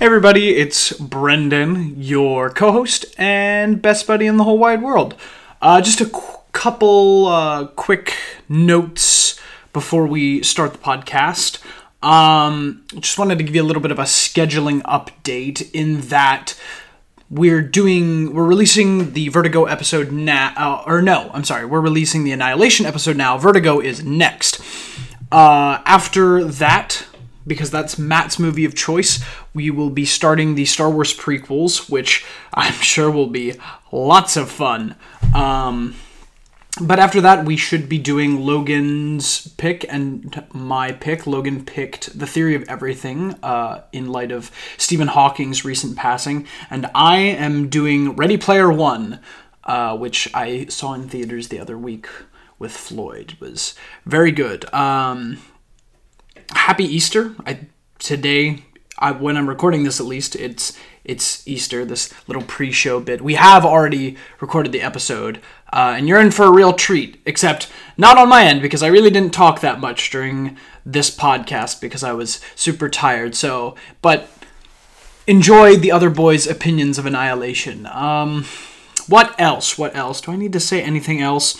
Everybody, it's Brendan, your co-host and best buddy in the whole wide world. Uh, just a qu- couple uh, quick notes before we start the podcast. Um, just wanted to give you a little bit of a scheduling update in that we're doing we're releasing the Vertigo episode now, uh, or no, I'm sorry, we're releasing the Annihilation episode now. Vertigo is next. Uh, after that, because that's Matt's movie of choice, we will be starting the Star Wars prequels, which I'm sure will be lots of fun. Um, but after that, we should be doing Logan's pick and my pick. Logan picked The Theory of Everything uh, in light of Stephen Hawking's recent passing, and I am doing Ready Player One, uh, which I saw in theaters the other week with Floyd. It was very good. Um, happy Easter. I today I when I'm recording this at least it's it's Easter this little pre-show bit. We have already recorded the episode uh, and you're in for a real treat except not on my end because I really didn't talk that much during this podcast because I was super tired. So, but enjoy the other boys' opinions of Annihilation. Um what else? What else? Do I need to say anything else?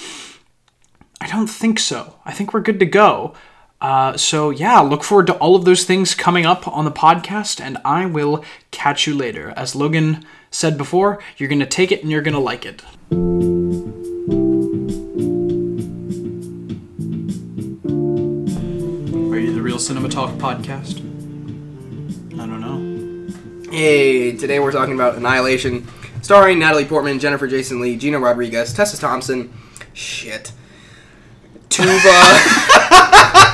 I don't think so. I think we're good to go. Uh, so yeah, look forward to all of those things coming up on the podcast, and I will catch you later. As Logan said before, you're gonna take it and you're gonna like it. Are you the Real Cinema Talk podcast? I don't know. Hey, today we're talking about Annihilation, starring Natalie Portman, Jennifer Jason Leigh, Gina Rodriguez, Tessa Thompson, shit, Tuva,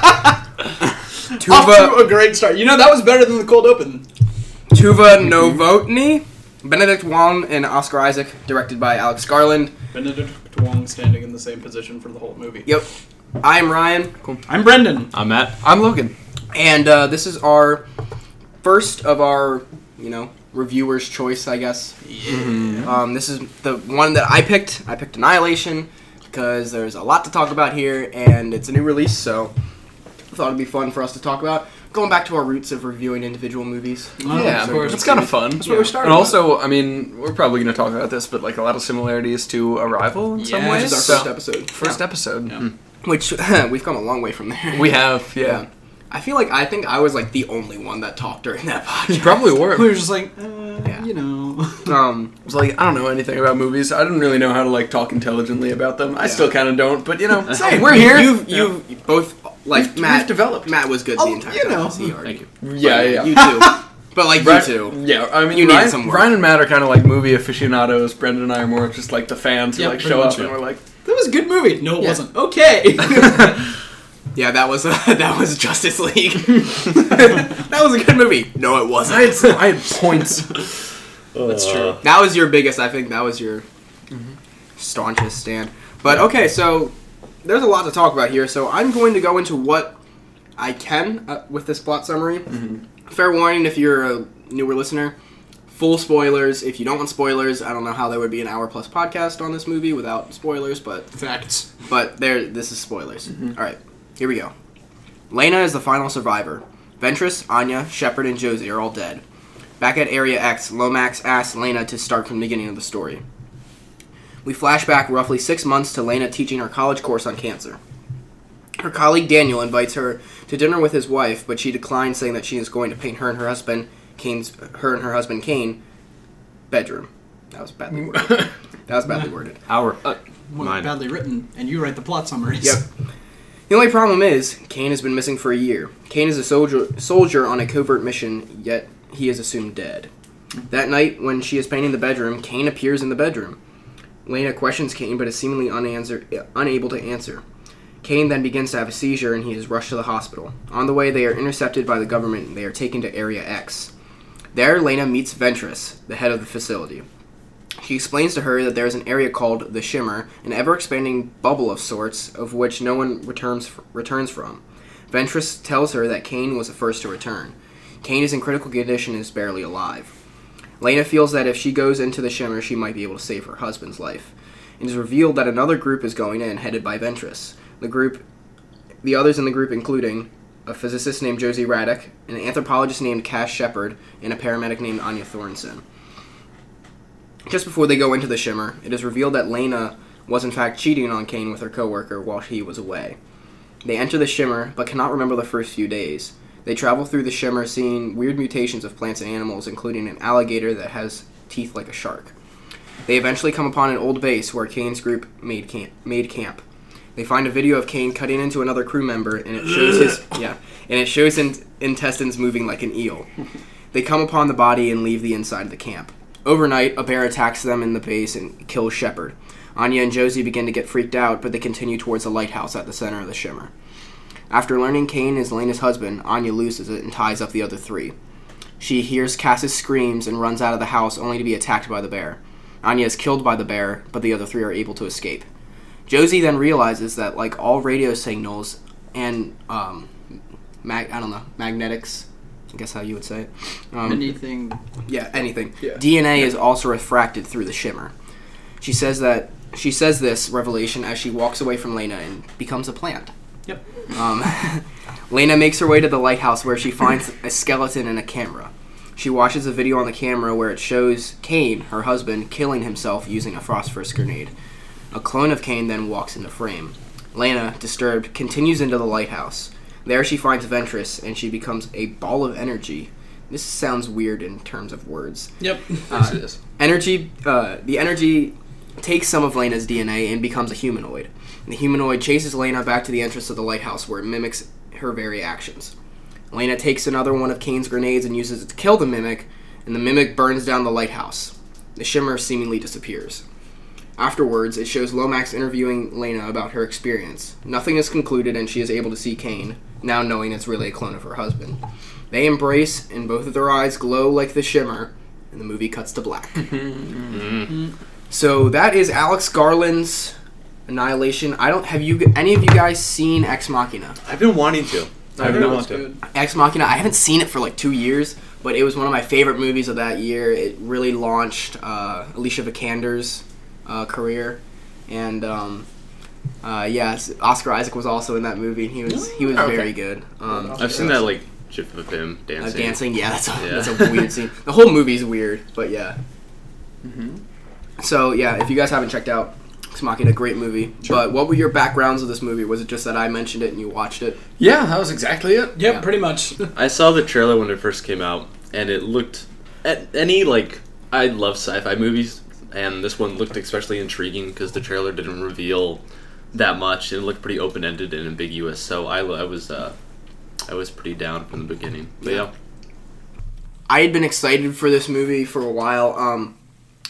Off to a great start. You know that was better than the cold open. Tuva Novotny, Benedict Wong, and Oscar Isaac, directed by Alex Garland. Benedict Wong standing in the same position for the whole movie. Yep, I'm Ryan, Cool. I'm Brendan. I'm Matt. I'm Logan. and uh, this is our first of our, you know, reviewers' choice, I guess. Um, this is the one that I picked. I picked Annihilation because there's a lot to talk about here, and it's a new release, so I thought it'd be fun for us to talk about. Going back to our roots of reviewing individual movies. Oh, yeah, of course. it's kind of fun. That's where we started. And also, I mean, we're probably going to talk about this, but like a lot of similarities to Arrival in some ways. This is So- our first episode. First Yeah. episode. Yeah. Mm. Which we've come a long way from there. We have, yeah. Yeah. I feel like I think I was like the only one that talked during that podcast. You probably were. we were just like, uh, Yeah. you know. Um, I was like, I don't know anything about movies. I didn't really know how to like talk intelligently about them. I Yeah. still kind of don't, but you know, same. we're here. You've, you've both like We've- Matt we've developed. Matt was good Oh, the entire you time. know. so he already- Thank you. Yeah, yeah. You too. But like Ryan- you too. Yeah, I mean, You needed Ryan, some work. Ryan and Matt are kind of like movie aficionados. Brendan and I are more just like the fans who Yeah, like show much, up and we're like, That was a good movie. No, it Yeah. wasn't. Okay. Yeah, that was uh, that was Justice League. that was a good movie. No, it wasn't. had, some- I had points. That's true. That was your biggest. I think that was your staunchest stand. But okay, so there's a lot to talk about here. So I'm going to go into what I can uh, with this plot summary. Fair warning if you're a newer listener. Full spoilers. If you don't want spoilers, I don't know how there would be an hour plus podcast on this movie without spoilers, but Facts. but there this is spoilers. All right, here we go. Lena is the final survivor. Ventress, Anya, Shepard, and Josie are all dead. Back at Area X, Lomax asks Lena to start from the beginning of the story. We flash back roughly six months to Lena teaching her college course on cancer. Her colleague Daniel invites her to dinner with his wife, but she declines, saying that she is going to paint her and her husband, Kane's, her and her husband Kane, bedroom. That was badly worded. That was badly worded. Our. Uh, Well, Mine. badly written, and you write the plot summaries. Yep. The only problem is, Kane has been missing for a year. Kane is a soldier, soldier on a covert mission, yet he is assumed dead. That night, when she is painting the bedroom, Kane appears in the bedroom. Lena questions Kane, but is seemingly unable to answer. Kane then begins to have a seizure, and he is rushed to the hospital. On the way, they are intercepted by the government, and they are taken to Area X. There, Lena meets Ventress, the head of the facility. She explains to her that there is an area called the Shimmer, an ever-expanding bubble of sorts, of which no one returns returns from. Ventress tells her that Kane was the first to return. Kane is in critical condition and is barely alive. Lena feels that if she goes into the Shimmer, she might be able to save her husband's life. It is revealed that another group is going in, headed by Ventress. The group, the others in the group, including a physicist named Josie Radek, an anthropologist named Cass Shepard, and a paramedic named Anya Thornton. Just before they go into the Shimmer, it is revealed that Lena was in fact cheating on Kane with her coworker while he was away. They enter the Shimmer, but cannot remember the first few days. They travel through the Shimmer, seeing weird mutations of plants and animals, including an alligator that has teeth like a shark. They eventually come upon an old base where Kane's group made camp. Made camp. They find a video of Kane cutting into another crew member, and it shows his yeah, and it shows in, intestines moving like an eel. They come upon the body and leave the inside of the camp. Overnight, a bear attacks them in the base and kills Shepard. Anya and Josie begin to get freaked out, but they continue towards the lighthouse at the center of the Shimmer. After learning Kane is Lena's husband, Anya loses it and ties up the other three. She hears Cass's screams and runs out of the house only to be attacked by the bear. Anya is killed by the bear, but the other three are able to escape. Josie then realizes that, like all radio signals and um, mag- I don't know magnetics, I guess how you would say it. Um, Anything. yeah, anything. Yeah. DNA is also refracted through the shimmer. She says that she says this revelation as she walks away from Lena and becomes a plant. Yep. Um, Lena makes her way to the lighthouse where she finds a skeleton and a camera. She watches a video on the camera where it shows Kane, her husband, killing himself using a phosphorus grenade. A clone of Kane then walks into frame. Lena, disturbed, continues into the lighthouse. There she finds Ventress and she becomes a ball of energy. This sounds weird in terms of words. Yep. Yes, it is. Energy, uh, the energy takes some of Lena's DNA and becomes a humanoid. The humanoid chases Lena back to the entrance of the lighthouse where it mimics her very actions. Lena takes another one of Kane's grenades and uses it to kill the mimic, and the mimic burns down the lighthouse. The shimmer seemingly disappears. Afterwards, it shows Lomax interviewing Lena about her experience. Nothing is concluded, and she is able to see Kane, now knowing it's really a clone of her husband. They embrace, and both of their eyes glow like the shimmer, and the movie cuts to black. so that is Alex Garland's Annihilation. I don't have you any of you guys seen Ex Machina? I've been wanting to. I've been wanting to. Ex Machina. I haven't seen it for like two years, but it was one of my favorite movies of that year. It really launched uh, Alicia Vikander's uh, career, and um, uh, yes, Oscar Isaac was also in that movie. and He was he was Okay. very good. Um, I've seen that like gif of him uh, dancing. dancing, yeah, that's a, Yeah. that's a weird scene. The whole movie's weird, but yeah. Mm-hmm. So yeah, if you guys haven't checked out Ex Machina, great movie. But what were your backgrounds of this movie? Was it just that I mentioned it and you watched it? Yeah, that was exactly it. Yep, Yeah. pretty much. I saw the trailer when it first came out, and it looked at any like I love sci-fi movies, and this one looked especially intriguing because the trailer didn't reveal that much. It looked pretty open-ended and ambiguous, so I, I was uh, I was pretty down from the beginning. But Yeah. yeah, I had been excited for this movie for a while. Um,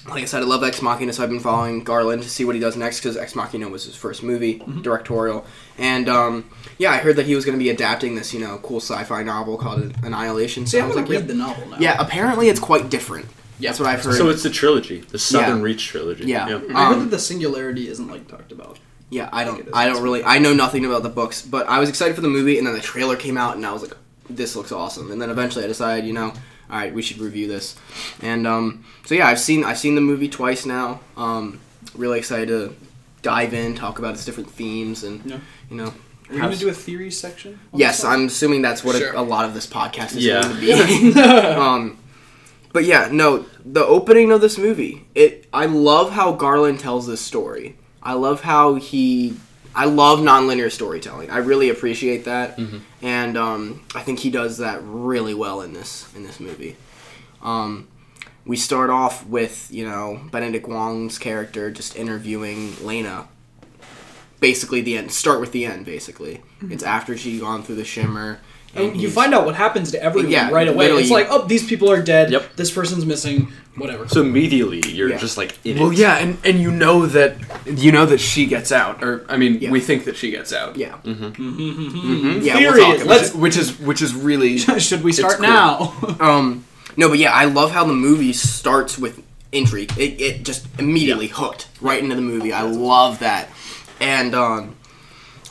like I said, I love Ex Machina, so I've been following Garland to see what he does next because Ex Machina was his first movie, directorial. And um, yeah, I heard that he was going to be adapting this, you know, cool sci-fi novel called Annihilation. So I I'm was gonna like, read the novel now. yeah. yeah, apparently it's quite different. Yeah. That's what I've heard. so it's the trilogy, the Southern Yeah. Reach trilogy. Yeah. I heard Um, that the singularity isn't like talked about. Yeah, I don't. is. I don't really. I know nothing about the books, but I was excited for the movie, and then the trailer came out, and I was like, "This looks awesome." And then eventually, I decided, you know, all right, we should review this. And um, so yeah, I've seen I've seen the movie twice now. Um, really excited to dive in, talk about its different themes, and Yeah. you know. Are we have- gonna do a theory section? Yes. I'm assuming that's what Sure. a, a lot of this podcast is Yeah. going to be. um, but yeah, no, the opening of this movie, it. I love how Garland tells this story. I love how he. I love nonlinear storytelling. I really appreciate that, and um, I think he does that really well in this in this movie. Um, we start off with you know Benedict Wong's character just interviewing Lena. Basically, the end. Start with the end. Basically, it's after she's gone through the shimmer. And you find out what happens to everyone Yeah, right away. literally. It's like, oh, these people are dead. Yep. This person's missing. Whatever. So immediately you're Yeah. just like in Well, it. yeah, and, and you know that you know that she gets out, or I mean, Yeah. we think that she gets out. Yeah. Mm-hmm. Yeah, Theory. we'll talk about Let's. which is which is really Should we start cool. now? Um, no, but yeah, I love how the movie starts with intrigue. It, it just immediately hooked right into the movie. I love that, and um,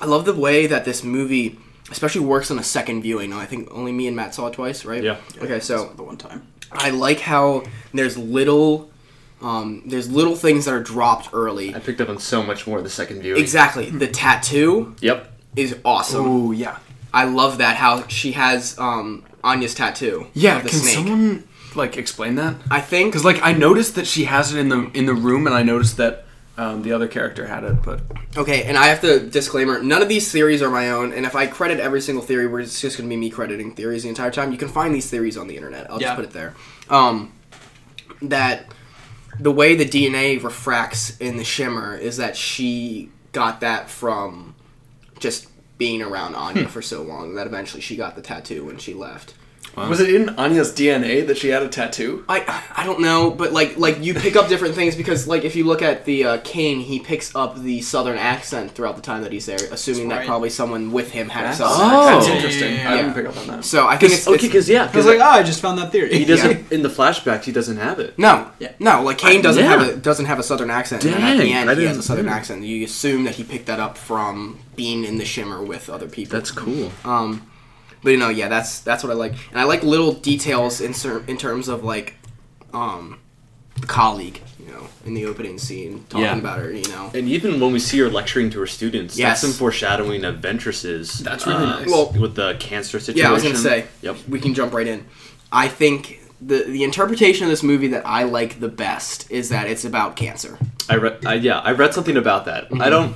I love the way that this movie, especially works on a second viewing. I think only me and Matt saw it twice, right? Yeah. Okay, so the one time. I like how there's little, um, there's little things that are dropped early. I picked up on so much more the second viewing. Exactly, the tattoo Yep. is awesome. oh yeah. I love that how she has um, Anya's tattoo. Yeah, the can snake. someone like explain that? I think Because like I noticed that she has it in the in the room, and I noticed that um, the other character had it, but Okay, and I have to disclaimer: none of these theories are my own. And if I credit every single theory, we're just going to be me crediting theories the entire time, you can find these theories on the internet. I'll Yeah. just put it there. Um, that the way the DNA refracts in the shimmer is that she got that from just being around Anya for so long that eventually she got the tattoo when she left. Was it in Anya's DNA that she had a tattoo? I I don't know, but like like you pick up different things because like if you look at the uh, Kane, he picks up the southern accent throughout the time that he's there, assuming that probably someone with him had a That's, southern Oh. accent. that's interesting. Yeah. I didn't pick up on that. So I think it's, okay, because yeah, I was 'cause like, oh, I just found that theory. he doesn't in the flashback. He doesn't have it. no, Yeah. no, like Kane doesn't yeah. have a doesn't have a southern accent, and at the end I he has a southern accent. You assume that he picked that up from being in the shimmer with other people. That's cool. Um, but you know, yeah, that's that's what I like, and I like little details in cer- in terms of like, um, the colleague, you know, in the opening scene talking Yeah. about her, you know. And even when we see her lecturing to her students, Yes. that's some foreshadowing of Ventress's. That's really nice. Well- with the cancer situation. Yeah, I was gonna say. Yep. We can jump right in. I think the the interpretation of this movie that I like the best is that it's about cancer. I read. I, yeah, I read something about that. Mm-hmm. I don't.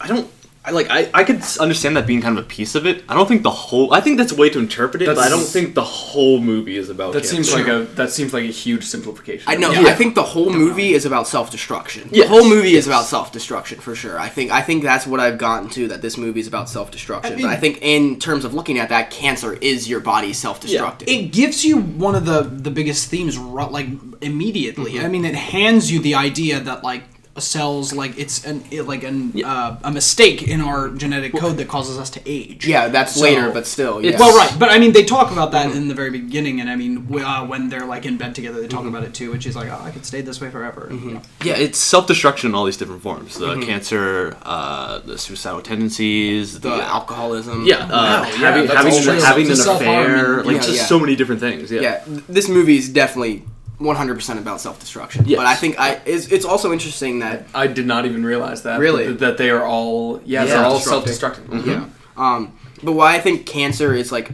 I don't. I like. I, I could understand that being kind of a piece of it. I don't think the whole. I think that's a way to interpret it, but I don't think the whole movie is about. That cancer. seems like a that seems like a huge simplification. I know. Yeah. I think the whole movie is about self destruction. Yes, The whole movie yes. is about self destruction for sure. I think I think that's what I've gotten to that this movie is about self destruction. I mean- but I think in terms of looking at that, cancer is your body self destructing. it gives you one of the the biggest themes like immediately. Mm-hmm. I mean, it hands you the idea that like cells like it's an it, like an uh, a mistake in our genetic code that causes us to age. yeah, that's So- later, but still. Yes. Well, right, but I mean, they talk about that in the very beginning, and I mean, w- uh, when they're like in bed together, they talk about it too. And she's like, "Oh, I could stay this way forever." You know? Yeah, it's self destruction in all these different forms. The Mm-hmm. cancer, uh, the suicidal tendencies, The the, alcoholism. yeah, uh, Wow, having that's having, having an affair, and- like Yeah, just yeah. so many different things. Yeah, yeah, this movie is definitely 100% about self-destruction. Yes. But I think I it's, it's also interesting that I did not even realize that. Really? that, that they are all yeah, Yeah. they're all Self-destructive. self-destructive. yeah. Um but why I think cancer is like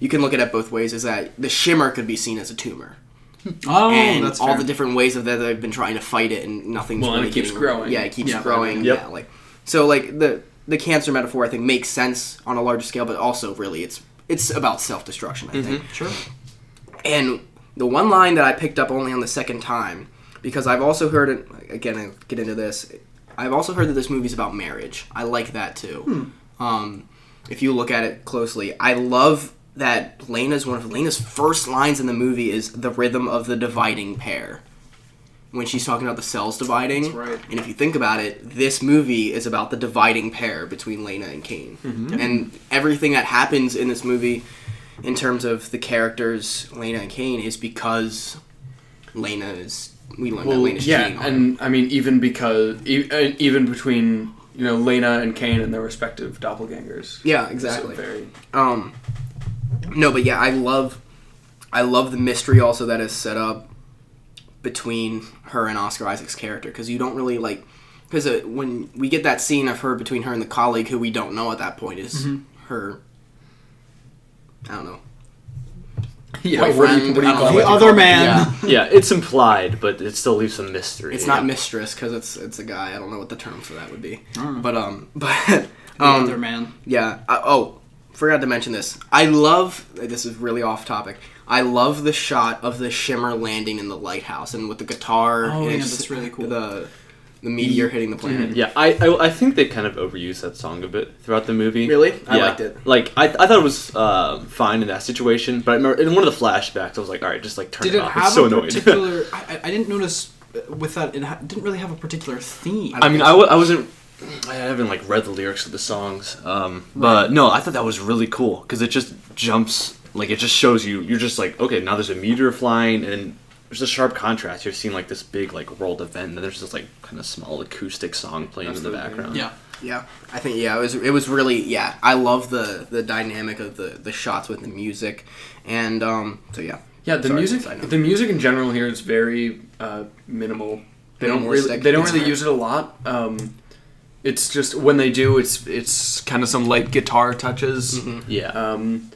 you can look at it both ways is that the shimmer could be seen as a tumor. Oh, and that's all fair. the different ways of that they've been trying to fight it and nothing's Well, and really it keeps getting- growing. Yeah, it keeps Yeah. growing. Yep. Yeah, like so like the the cancer metaphor I think makes sense on a larger scale but also really it's it's about self-destruction I think. sure. And the one line that I picked up only on the second time, because I've also heard it again. I get into this. I've also heard that this movie's about marriage. I like that too. Um, if you look at it closely, I love that Lena's one of Lena's first lines in the movie is the rhythm of the dividing pair. When she's talking about the cells dividing, That's right. and if you think about it, this movie is about the dividing pair between Lena and Kane, and everything that happens in this movie in terms of the characters Lena and Kane is because Lena is we learned that Lena's yeah, cheating and I mean even because e- uh, even between you know Lena and Kane and their respective doppelgangers. yeah So exactly very um no but yeah I love I love the mystery also that is set up between her and Oscar Isaac's character because you don't really like because uh, when we get that scene of her between her and the colleague who we don't know at that point is Mm-hmm. her I don't know yeah. Boyfriend, What do you, what do I you don't call know. it? The other man. yeah yeah, it's implied, but it still leaves some mystery. It's yeah. not mistress because it's it's a guy. I don't know what the term for that would be. But um, but The um, other man. yeah. I, oh, forgot to mention this. I love. This is really off topic. I love the shot of the shimmer landing in the lighthouse and with the guitar. Oh, and yeah, it's- that's really cool. The the meteor hitting the planet. Yeah, I, I I think they kind of overused that song a bit throughout the movie. Really? I Yeah. liked it. Like I, I thought it was uh, fine in that situation, but I remember in one of the flashbacks, I was like, all right, just like turn Did it it off. have It's so a annoying. particular? I, I- I didn't notice uh, with that. It didn't really have a particular theme. I mean, I, w- I wasn't. I haven't like read the lyrics of the songs, um, but no, I thought that was really cool because it just jumps like it just shows you. You're just like, okay, now there's a meteor flying, and there's a sharp contrast. You're seeing like this big like world event, and then there's this like kind of small acoustic song playing in the Absolutely. background. yeah. Yeah, I think yeah, it was it was really yeah. I love the the dynamic of the the shots with the music, and um. So yeah. Yeah, the Sorry, music the music in general here is very uh, minimal. They don't really they don't really use it a lot. Um, It's just when they do, it's it's kind of some light guitar touches. Yeah. Um,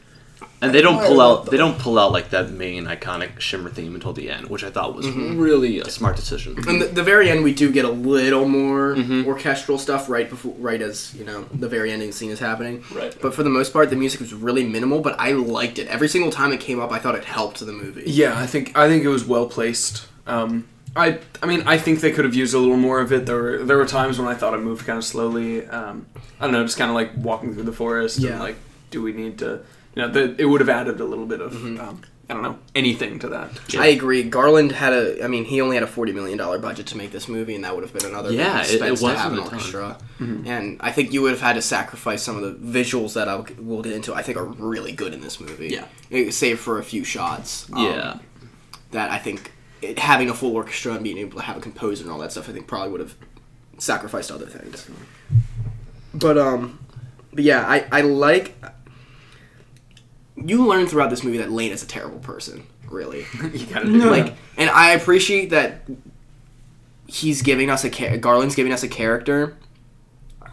and they don't pull out they don't pull out like that main iconic shimmer theme until the end, which I thought was Mm-hmm. really a smart decision. And the, the very end, we do get a little more Mm-hmm. orchestral stuff right before, right as you know the very ending scene is happening. Right. But for the most part, the music was really minimal. But I liked it. Every single time it came up, I thought it helped the movie. yeah, I think I think it was well placed. Um, I I mean I think they could have used a little more of it. There were there were times when I thought it moved kind of slowly. Um, I don't know, just kind of like walking through the forest. Yeah. And like, do we need to? You know, the, it would have added a little bit of um, I don't know anything to that. I agree. Garland had a. I mean, he only had a forty million dollar budget to make this movie, and that would have been another big Yeah, it- it expense to wasn't have an a ton. orchestra. And I think you would have had to sacrifice some of the visuals that I'll, get into. I think are really good in this movie. Yeah. Eh, save for a few shots. um, yeah. that I think it, having a full orchestra and being able to have a composer and all that stuff, I think probably would have sacrificed other things. But um, but yeah, I I like. You learn throughout this movie that Lane is a terrible person. Really, you gotta do like, and I appreciate that he's giving us a cha- Garland's giving us a character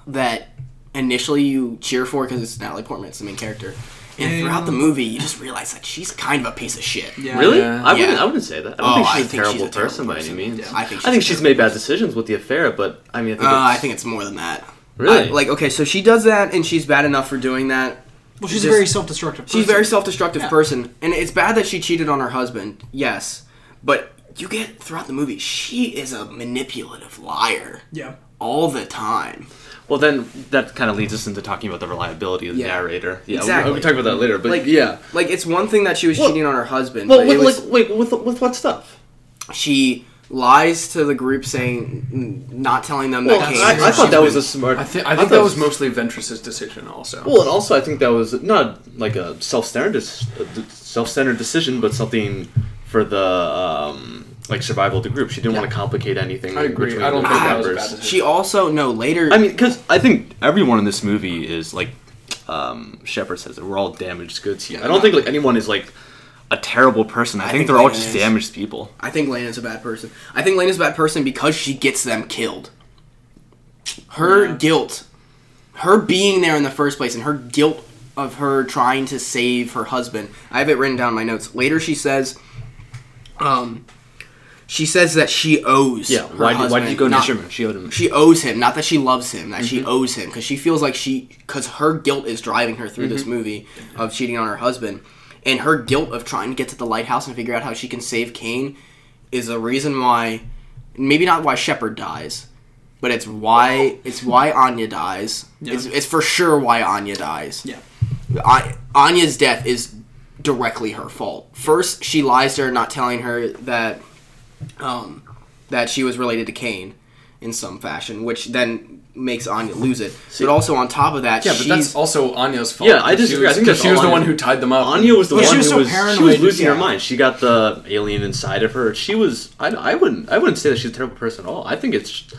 that initially you cheer for because it's Natalie Portman, it's the main character. And throughout the movie, you just realize that she's kind of a piece of shit. Yeah. Really? Yeah. I wouldn't. I wouldn't say that. I don't Oh, think I she's a think terrible she's a terrible person by any means. Yeah, I think she's I think she's terrible made bad decisions with the affair, but I mean, I think Uh, I it's, think it's more than that. Really? I- like, okay, so she does that, and she's bad enough for doing that. Well, she's Just- a very self-destructive. Person. She's a very self-destructive Yeah. person, and it's bad that she cheated on her husband. Yes, but you get throughout the movie, she is a manipulative liar Yeah. all the time. well, then that kind of leads us into talking about the reliability of the Yeah. narrator. Yeah, Exactly. we'll, we'll talk about that later. But Like, yeah. like it's one thing that she was Well- cheating on her husband, Well, but with, it was, like, wait, with with what stuff? she lies to the group, saying, not telling them Well, that. Kane- I, I very thought that was a smart. I, thi- I thought think that was mostly Ventress's decision also. Well, and also I think that was not like a self-centered self-centered decision, but something for the um, like survival of the group. She didn't want to complicate anything. I agree. I don't think group that was a bad decision. She also no later. I mean, because I think everyone in this movie is like um, Shepard says that We're all damaged goods here. I don't think like anyone is like a terrible person. I, think, think they're all just is. damaged people. I think Lena's a bad person. I think Lena's a bad person because she gets them killed. Her Yeah. guilt, her being there in the first place, and her guilt of her trying to save her husband. I have it written down in my notes. Later, she says, um, she says that she owes. Yeah. her Why, did, why did you go to not- Shimmer? She owed him. She owes him, not that she loves him, that Mm-hmm. she owes him, because she feels like she, because her guilt is driving her through Mm-hmm. this movie of cheating on her husband, and her guilt of trying to get to the lighthouse and figure out how she can save Kane is a reason why, maybe not why Shepard dies, but it's why it's why Anya dies. It's, it's for sure why Anya dies. Yeah. I, Anya's death is directly her fault. First, she lies to her, not telling her that um, that she was related to Kane in some fashion, which then makes Anya lose it. but also on top of that, yeah, but that's also Anya's fault. Yeah, I She disagree. I think that's she was all the one who tied them up. Anya was the Well, one she was who so was she was losing her mind. She got the alien inside of her. She was I, I wouldn't I wouldn't say that she's a terrible person at all. I think it's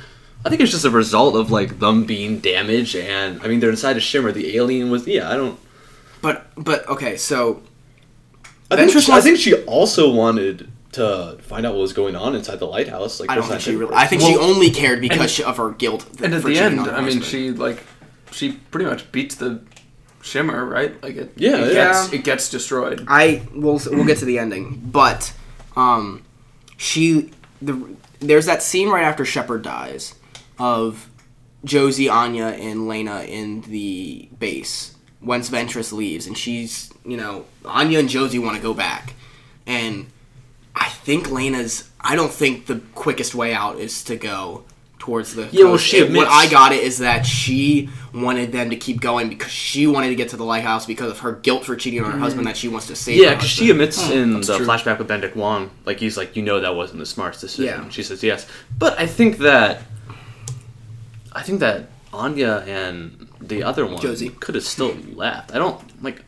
I think it's just a result of like them being damaged and I mean they're inside a Shimmer. The alien was yeah I don't but but okay, so I think, she, I think she also wanted to find out what was going on inside the lighthouse. Like I don't think she really. I think Well, she only cared because of her guilt. and at the end, I mean, husband. she like she pretty much beats the shimmer, right? Like it. Yeah, it yeah. gets it gets destroyed. I will. We'll get to the ending, but um, she the there's that scene right after Shepard dies of Josie, Anya, and Lena in the base once Ventress leaves, and she's you know Anya and Josie want to go back, and I think Lena's. I don't think the quickest way out is to go towards the Yeah, well, she It- what I got it is that she wanted them to keep going because she wanted to get to the lighthouse because of her guilt for cheating on her husband mm-hmm. that she wants to save. Yeah, because she husband. admits hmm. in the true. flashback with Benedict Wong, like he's like, you know, that wasn't the smartest decision. Yeah. She says yes, but I think that, I think that Anya and the other one Josie. could have still left. I don't like.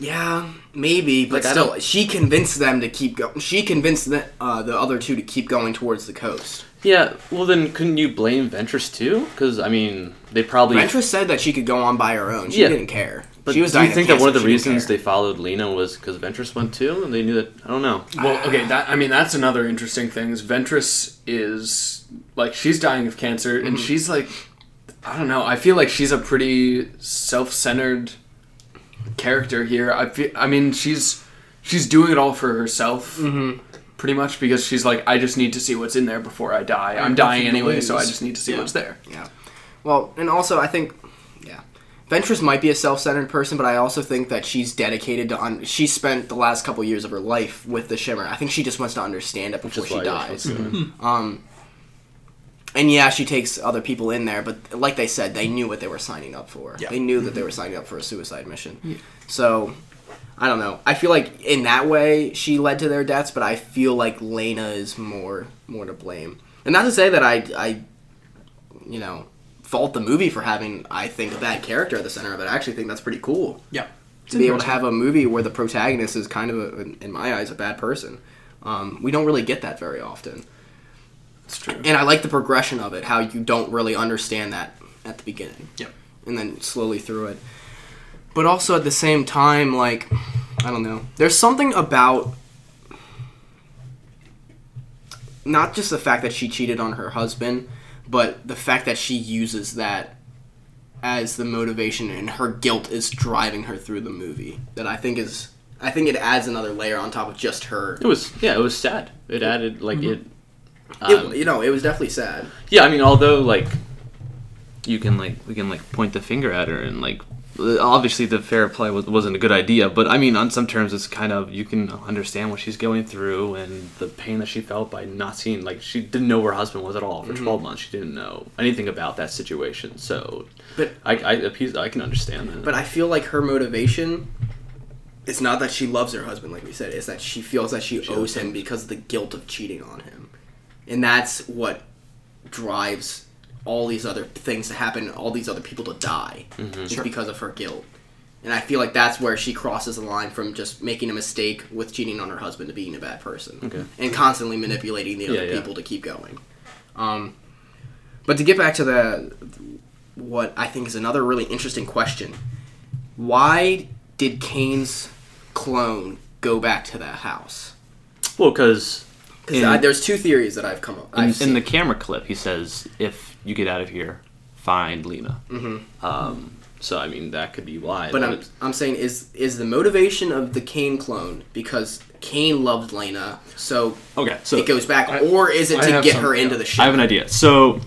Yeah, maybe, but Like, still, she convinced them to keep going. She convinced the, uh, the other two to keep going towards the coast. Yeah, well then, couldn't you blame Ventress too? Because I mean, they probably. Ventress said that she could go on by her own. She Yeah. didn't care. But she was do you think that one of the cancer. She didn't reasons care. they followed Lena was because Ventress went too, and they knew that? I don't know. Well, okay, that I mean that's another interesting thing. Is Ventress is like she's dying of cancer, and she's like I don't know. I feel like she's a pretty self-centered character here. I feel, I mean, she's she's doing it all for herself, Mm-hmm. pretty much because she's like, I just need to see what's in there before I die. I'm dying anyway, so I just need to see Yeah. what's there. Yeah. Well, and also I think, yeah, Ventress might be a self-centered person, but I also think that she's dedicated to. Un- she spent the last couple years of her life with the Shimmer. I think she just wants to understand it before she why I dies. Um. And yeah, she takes other people in there, but like they said, they knew what they were signing up for. Yeah. They knew that they were signing up for a suicide mission. So, I don't know. I feel like in that way she led to their deaths, but I feel like Lena is more more to blame. And not to say that I I you know fault the movie for having I think a bad character at the center of it. I actually think that's pretty cool Yeah. to be able to have a movie where the protagonist is kind of a, in my eyes a bad person. Um, we don't really get that very often. It's true. And I like the progression of it, how you don't really understand that at the beginning. Yep. And then slowly through it. But also at the same time, like, I don't know. There's something about not just the fact that she cheated on her husband, but the fact that she uses that as the motivation and her guilt is driving her through the movie. That I think is I think it adds another layer on top of just her. It was yeah, it was sad. It added like mm-hmm. it. It- Um, you know, it was definitely sad. yeah, I mean, although like you can like we can like point the finger at her and like obviously the fair play was, wasn't a good idea, but I mean on some terms it's kind of you can understand what she's going through and the pain that she felt by not seeing like she didn't know where her husband was at all for Mm-hmm. 12 months. She didn't know anything about that situation. So But I I, appease- I can understand that. But I feel like her motivation is not that she loves her husband, like we said. It's that she feels that she, owes him because of the guilt of cheating on him, and that's what drives all these other things to happen, all these other people to die, is because of her guilt. And I feel like that's where she crosses the line from just making a mistake with cheating on her husband to being a bad person, Okay. and constantly manipulating the other Yeah, yeah. people to keep going. Um, but to get back to the what I think is another really interesting question. Why did Kane's clone go back to that house? well, because Because there's two theories that I've come up. in, I've in the camera clip, he says, "If you get out of here, find Lena." Mm-hmm. Um, so I mean, that could be why. but I'm, I'm saying is is the motivation of the Kane clone because Kane loved Lena, so okay. So it goes back, I- or is it I to get some- her into the the I have an idea. So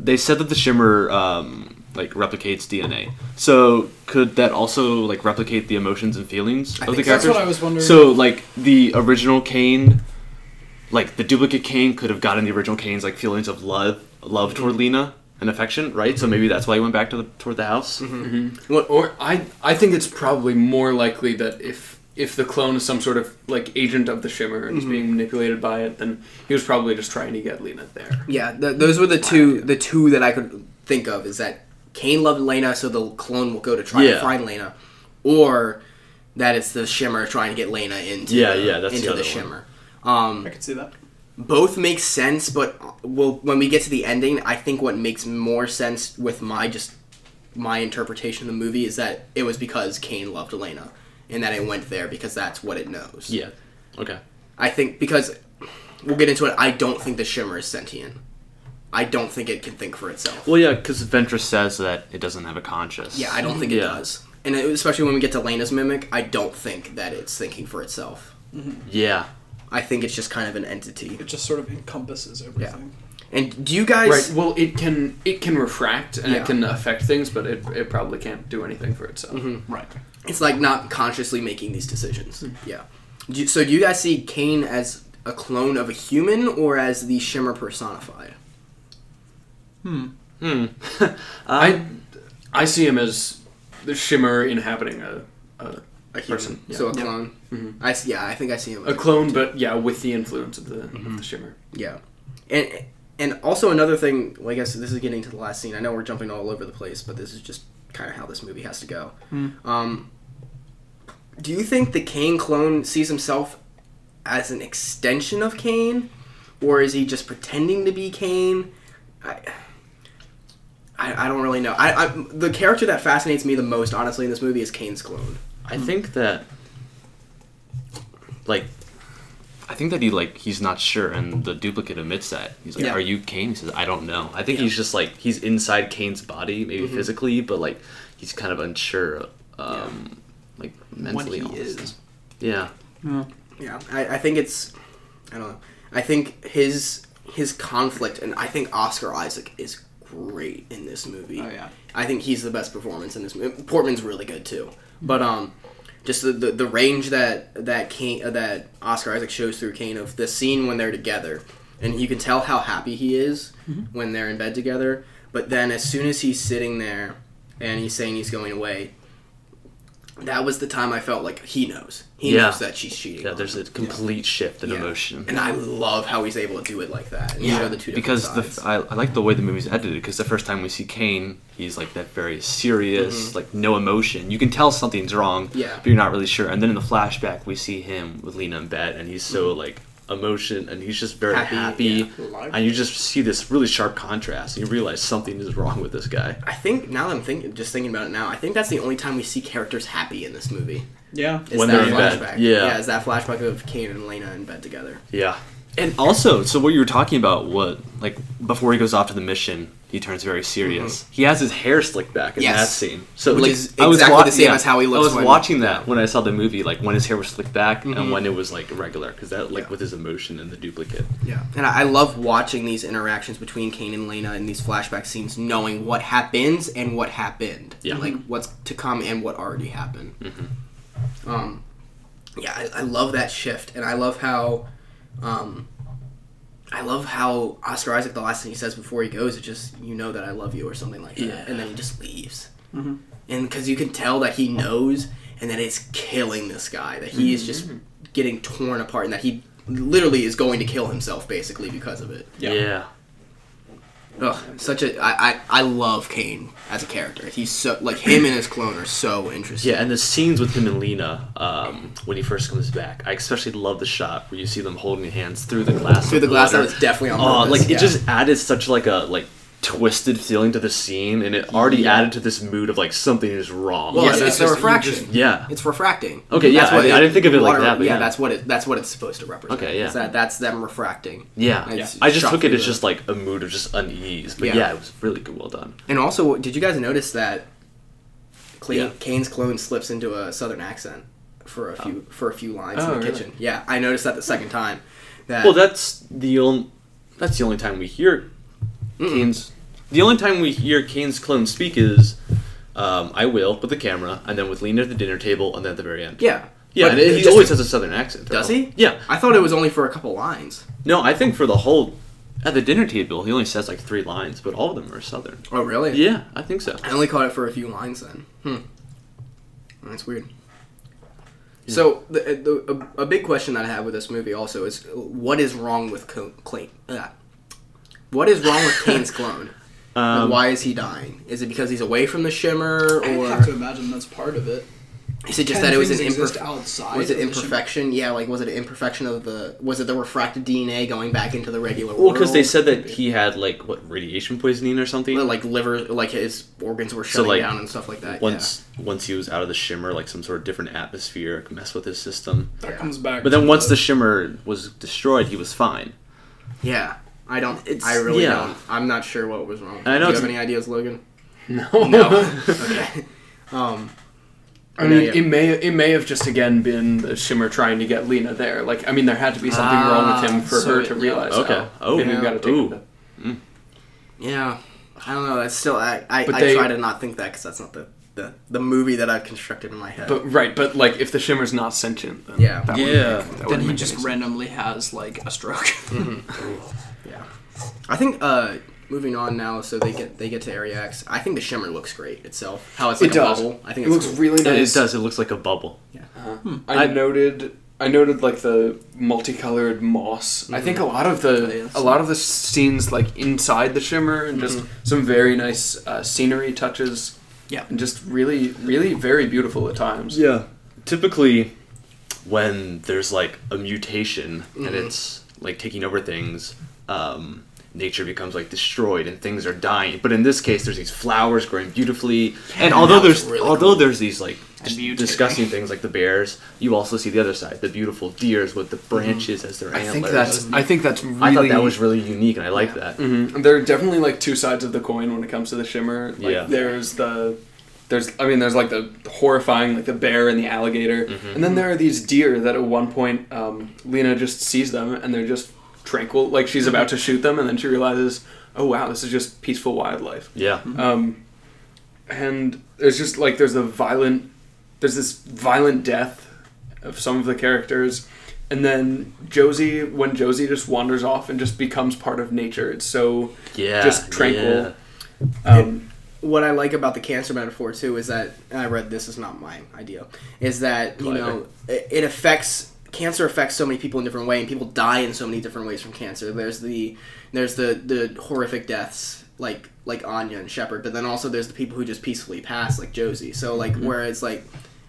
they said that the shimmer um, like replicates DNA. So could that also like replicate the emotions and feelings I of the think That's characters? what I was wondering. So like the original Kane, like the duplicate Kane could have gotten the original Kane's like feelings of love, love toward Mm-hmm. Lena and affection, right? So maybe that's why he went back to the toward the house. Mm-hmm. What? Or I I think it's probably more likely that if if the clone is some sort of like agent of the Shimmer and is Mm-hmm. being manipulated by it, then he was probably just trying to get Lena there. Yeah, th- those were the two the two that I could think of is that Kane loved Lena, so the clone will go to try to find Lena, or that it's the Shimmer trying to get Lena into Yeah, yeah, that's the into other the one. Shimmer. Um, I could see that. both make sense, but uh, well, when we get to the ending, I think what makes more sense with my just my interpretation of the movie is that it was because Kane loved Elena, and that it went there because that's what it knows. Yeah. Okay. I think because we'll get into it. I don't think the Shimmer is sentient. I don't think it can think for itself. Well, yeah, because Ventress says that it doesn't have a conscience. Yeah, I don't think it Yeah. does. And it- especially when we get to Lena's mimic, I don't think that it's thinking for itself. Mm-hmm. Yeah. I think it's just kind of an entity. It just sort of encompasses everything. Yeah. And do you guys? Right. Well, it can it can refract and Yeah. it can affect things, but it, it probably can't do anything for itself. Mm-hmm. Right. It's like not consciously making these decisions. Yeah. Do you, so do you guys see Kane as a clone of a human or as the Shimmer personified? Hmm. Hmm. I I see him as the Shimmer inhabiting a a, A human. Person, yeah. So a Yeah. clone. Mhm. I s- yeah, I think I see him. a clone, but yeah, with the influence of the Mm-hmm. of the Shimmer. Yeah, and and also another thing. Well, I guess this is getting to the last scene. I know we're jumping all over the place, but this is just kind of how this movie has to go. Um, do you think the Kane clone sees himself as an extension of Kane, or is he just pretending to be Kane? I, I, I don't really know. I, I the character that fascinates me the most, honestly, in this movie is Kane's clone. I think that, like, I, think that he like he's not sure, and the duplicate admits that. He's like, Yeah. "Are you Kane?" He says, "I don't know." I think Yeah. he's just like he's inside Kane's body, maybe Mhm. physically, but like he's kind of unsure, um, like mentally. What he is. Yeah. Yeah, I, I think it's, I don't know. I think his his conflict, and I think Oscar Isaac is great in this movie. Oh yeah. I think he's the best performance in this movie. Portman's really good too, but um, just the the, the range that that Kane uh, that Oscar Isaac shows through Kane of the scene when they're together, and you can tell how happy he is when they're in bed together. But then as soon as he's sitting there and he's saying he's going away, that was the time I felt like he knows. He Yeah. knows that she's cheating. Yeah, there's him. a complete shift in Yeah. emotion. and I love how he's able to do it like that. Yeah, show the because the I, I like the way the movie's edited because the first time we see Kane, he's like that very serious, like no emotion. You can tell something's wrong, Mm-hmm. Yeah. but you're not really sure. And then in the flashback, we see him with Lena in bed, and he's so like emotion, and he's just very. Happy, happy. yeah. And you just see this really sharp contrast, and you realize something is wrong with this guy. I think now that I'm thinking, just thinking about it now, I think that's the only time we see characters happy in this movie. Yeah. Is When that they're in bed, flashback. yeah. yeah, is that flashback of Kane and Lena in bed together? Yeah. And also, so what you were talking about, what like before he goes off to the mission, he turns very serious. He has his hair slicked back in Mm-hmm. Yes. that scene. So Which like, is I was exactly wa- the same as how he looks I was when- watching that when I saw the movie, like when his hair was slicked back Mhm. and when it was like regular, because that like Yeah. with his emotion and the duplicate. Yeah, and I, I love watching these interactions between Kane and Lena in these flashback scenes, knowing what happens and what happened. Yeah. like what's to come and what already happened. Mhm. Um, yeah, I, I love that shift, and I love how, um, I love how Oscar Isaac the last thing he says before he goes is just "you know that I love you" or something like that, Yeah. and then he just leaves. Mhm. And because you can tell that he knows, and that it's killing this guy, that he is just getting torn apart, and that he literally is going to kill himself basically because of it. Yeah. Yeah. Ugh, such a I, I I love Kane as a character. He's so like him and his clone are so interesting. Yeah, and the scenes with him and Lena um, when he first comes back, I especially love the shot where you see them holding hands through the glass. Through the glass, that was definitely on Oh, purpose. like yeah. it just added such like a like twisted feeling to the scene, and it already Yeah. added to this mood of like something is wrong. well, Yeah, it's, that's it's the just- refraction. just- yeah. It's refracting. Okay, yeah, That's what I- I didn't think of it like that, but yeah, yeah. that's what it. That's what it's supposed to represent. Okay, yeah. That that's them refracting. Yeah, It's I just took it as just like a mood of just unease, but Yeah. yeah, it was really good, well done. And also, did you guys notice that Cle- Yeah. Kane's clone slips into a southern accent for a few oh. for a few lines Oh, in the really? kitchen? Yeah, I noticed that the second time. That Well, that's the only that's the only time we hear Mm-mm. Kane's. The only time we hear Kane's clone speak is, um, "I will" with the camera, and then with Lena at the dinner table, and then at the very end. yeah, Yeah, But and he always has a southern accent. though. Does he? Yeah. I thought it was only for a couple lines. No, I think for the whole at the dinner table, he only says like three lines, but all of them are southern. Oh, really? Yeah, I think so. I only caught it for a few lines then. Hmm. That's weird. So the, the a, a big question that I have with this movie also is what is wrong with Co- Clay? Uh, what is wrong with Kane's clone? Like, Um, why is he dying? Is it because he's away from the shimmer, or I have to imagine that's part of it. is it just Can that it was an things exist imperfection? outside? Was it of the ship? imperfection? Yeah, like was it an imperfection of the? Was it the refracted DNA going back into the regular Well, because they said that he had like what radiation poisoning or something. like liver, like his organs were So, shutting like, down and stuff like that. once once he was out of the shimmer, like some sort of different atmosphere could mess with his system. That comes back. But then to once the shimmer was destroyed, he was fine. yeah. Yeah. I don't. It's- I really yeah. don't. I'm not sure what was wrong. I know Do you have any ideas, Logan? No. No. okay. Um. I mean, yeah. it may it may have just again been the Shimmer trying to get Lena there. Like, I mean, there had to be something wrong with him for Ah, so her it- to yeah. realize. Okay. Oh. maybe Yeah. we got to take Ooh. it. Yeah. I don't know. That's still. I. I, But I they- try to not think that because that's not the, the the movie that I've constructed in my head. But right, but like if the Shimmer's not sentient, then Yeah. that Yeah. make- that then he just sense. randomly has like a stroke. yeah. I think. uh Moving on now, so they get they get to Area X. I think the shimmer looks great itself. How it's like It a does. bubble. I think It looks cool. really nice. It does. It looks like a bubble. I, I- noted I noted like the multicolored moss. I think a lot of the Oh, yes. a lot of the scenes like inside the shimmer and just some very nice uh, scenery touches. Yeah. and just really really very beautiful at times. Yeah. Typically, when there's like a mutation and Mhm. it's like taking over things, um, nature becomes like destroyed and things are dying. But in this case, there's these flowers growing beautifully, and although there's really although there's these like And disgusting things like the bears, you also see the other side, the beautiful deers with the branches as their I antlers. think that's I think that's really I thought that was really unique, and I like Yeah. that. Mhm. There are definitely like two sides of the coin when it comes to the shimmer. Like, Yeah. There's the there's I mean there's like the horrifying like the bear and the alligator, Mm-hmm. and then there are these deer that at one point um, Lena just sees them and they're just tranquil. Like she's about to shoot them, and then she realizes, oh wow, this is just peaceful wildlife. Yeah, Um, and there's just like there's a violent there's this violent death of some of the characters and then josie when josie just wanders off and just becomes part of nature it's so yeah, just tranquil. yeah. um, what I like about the cancer metaphor too is that and I read this is not my idea is that you Clever. know it, it affects cancer affects so many people in different ways and people die in so many different ways from cancer. There's the there's the the horrific deaths like like Anya and Shepard, but then also there's the people who just peacefully pass like Josie. So like whereas like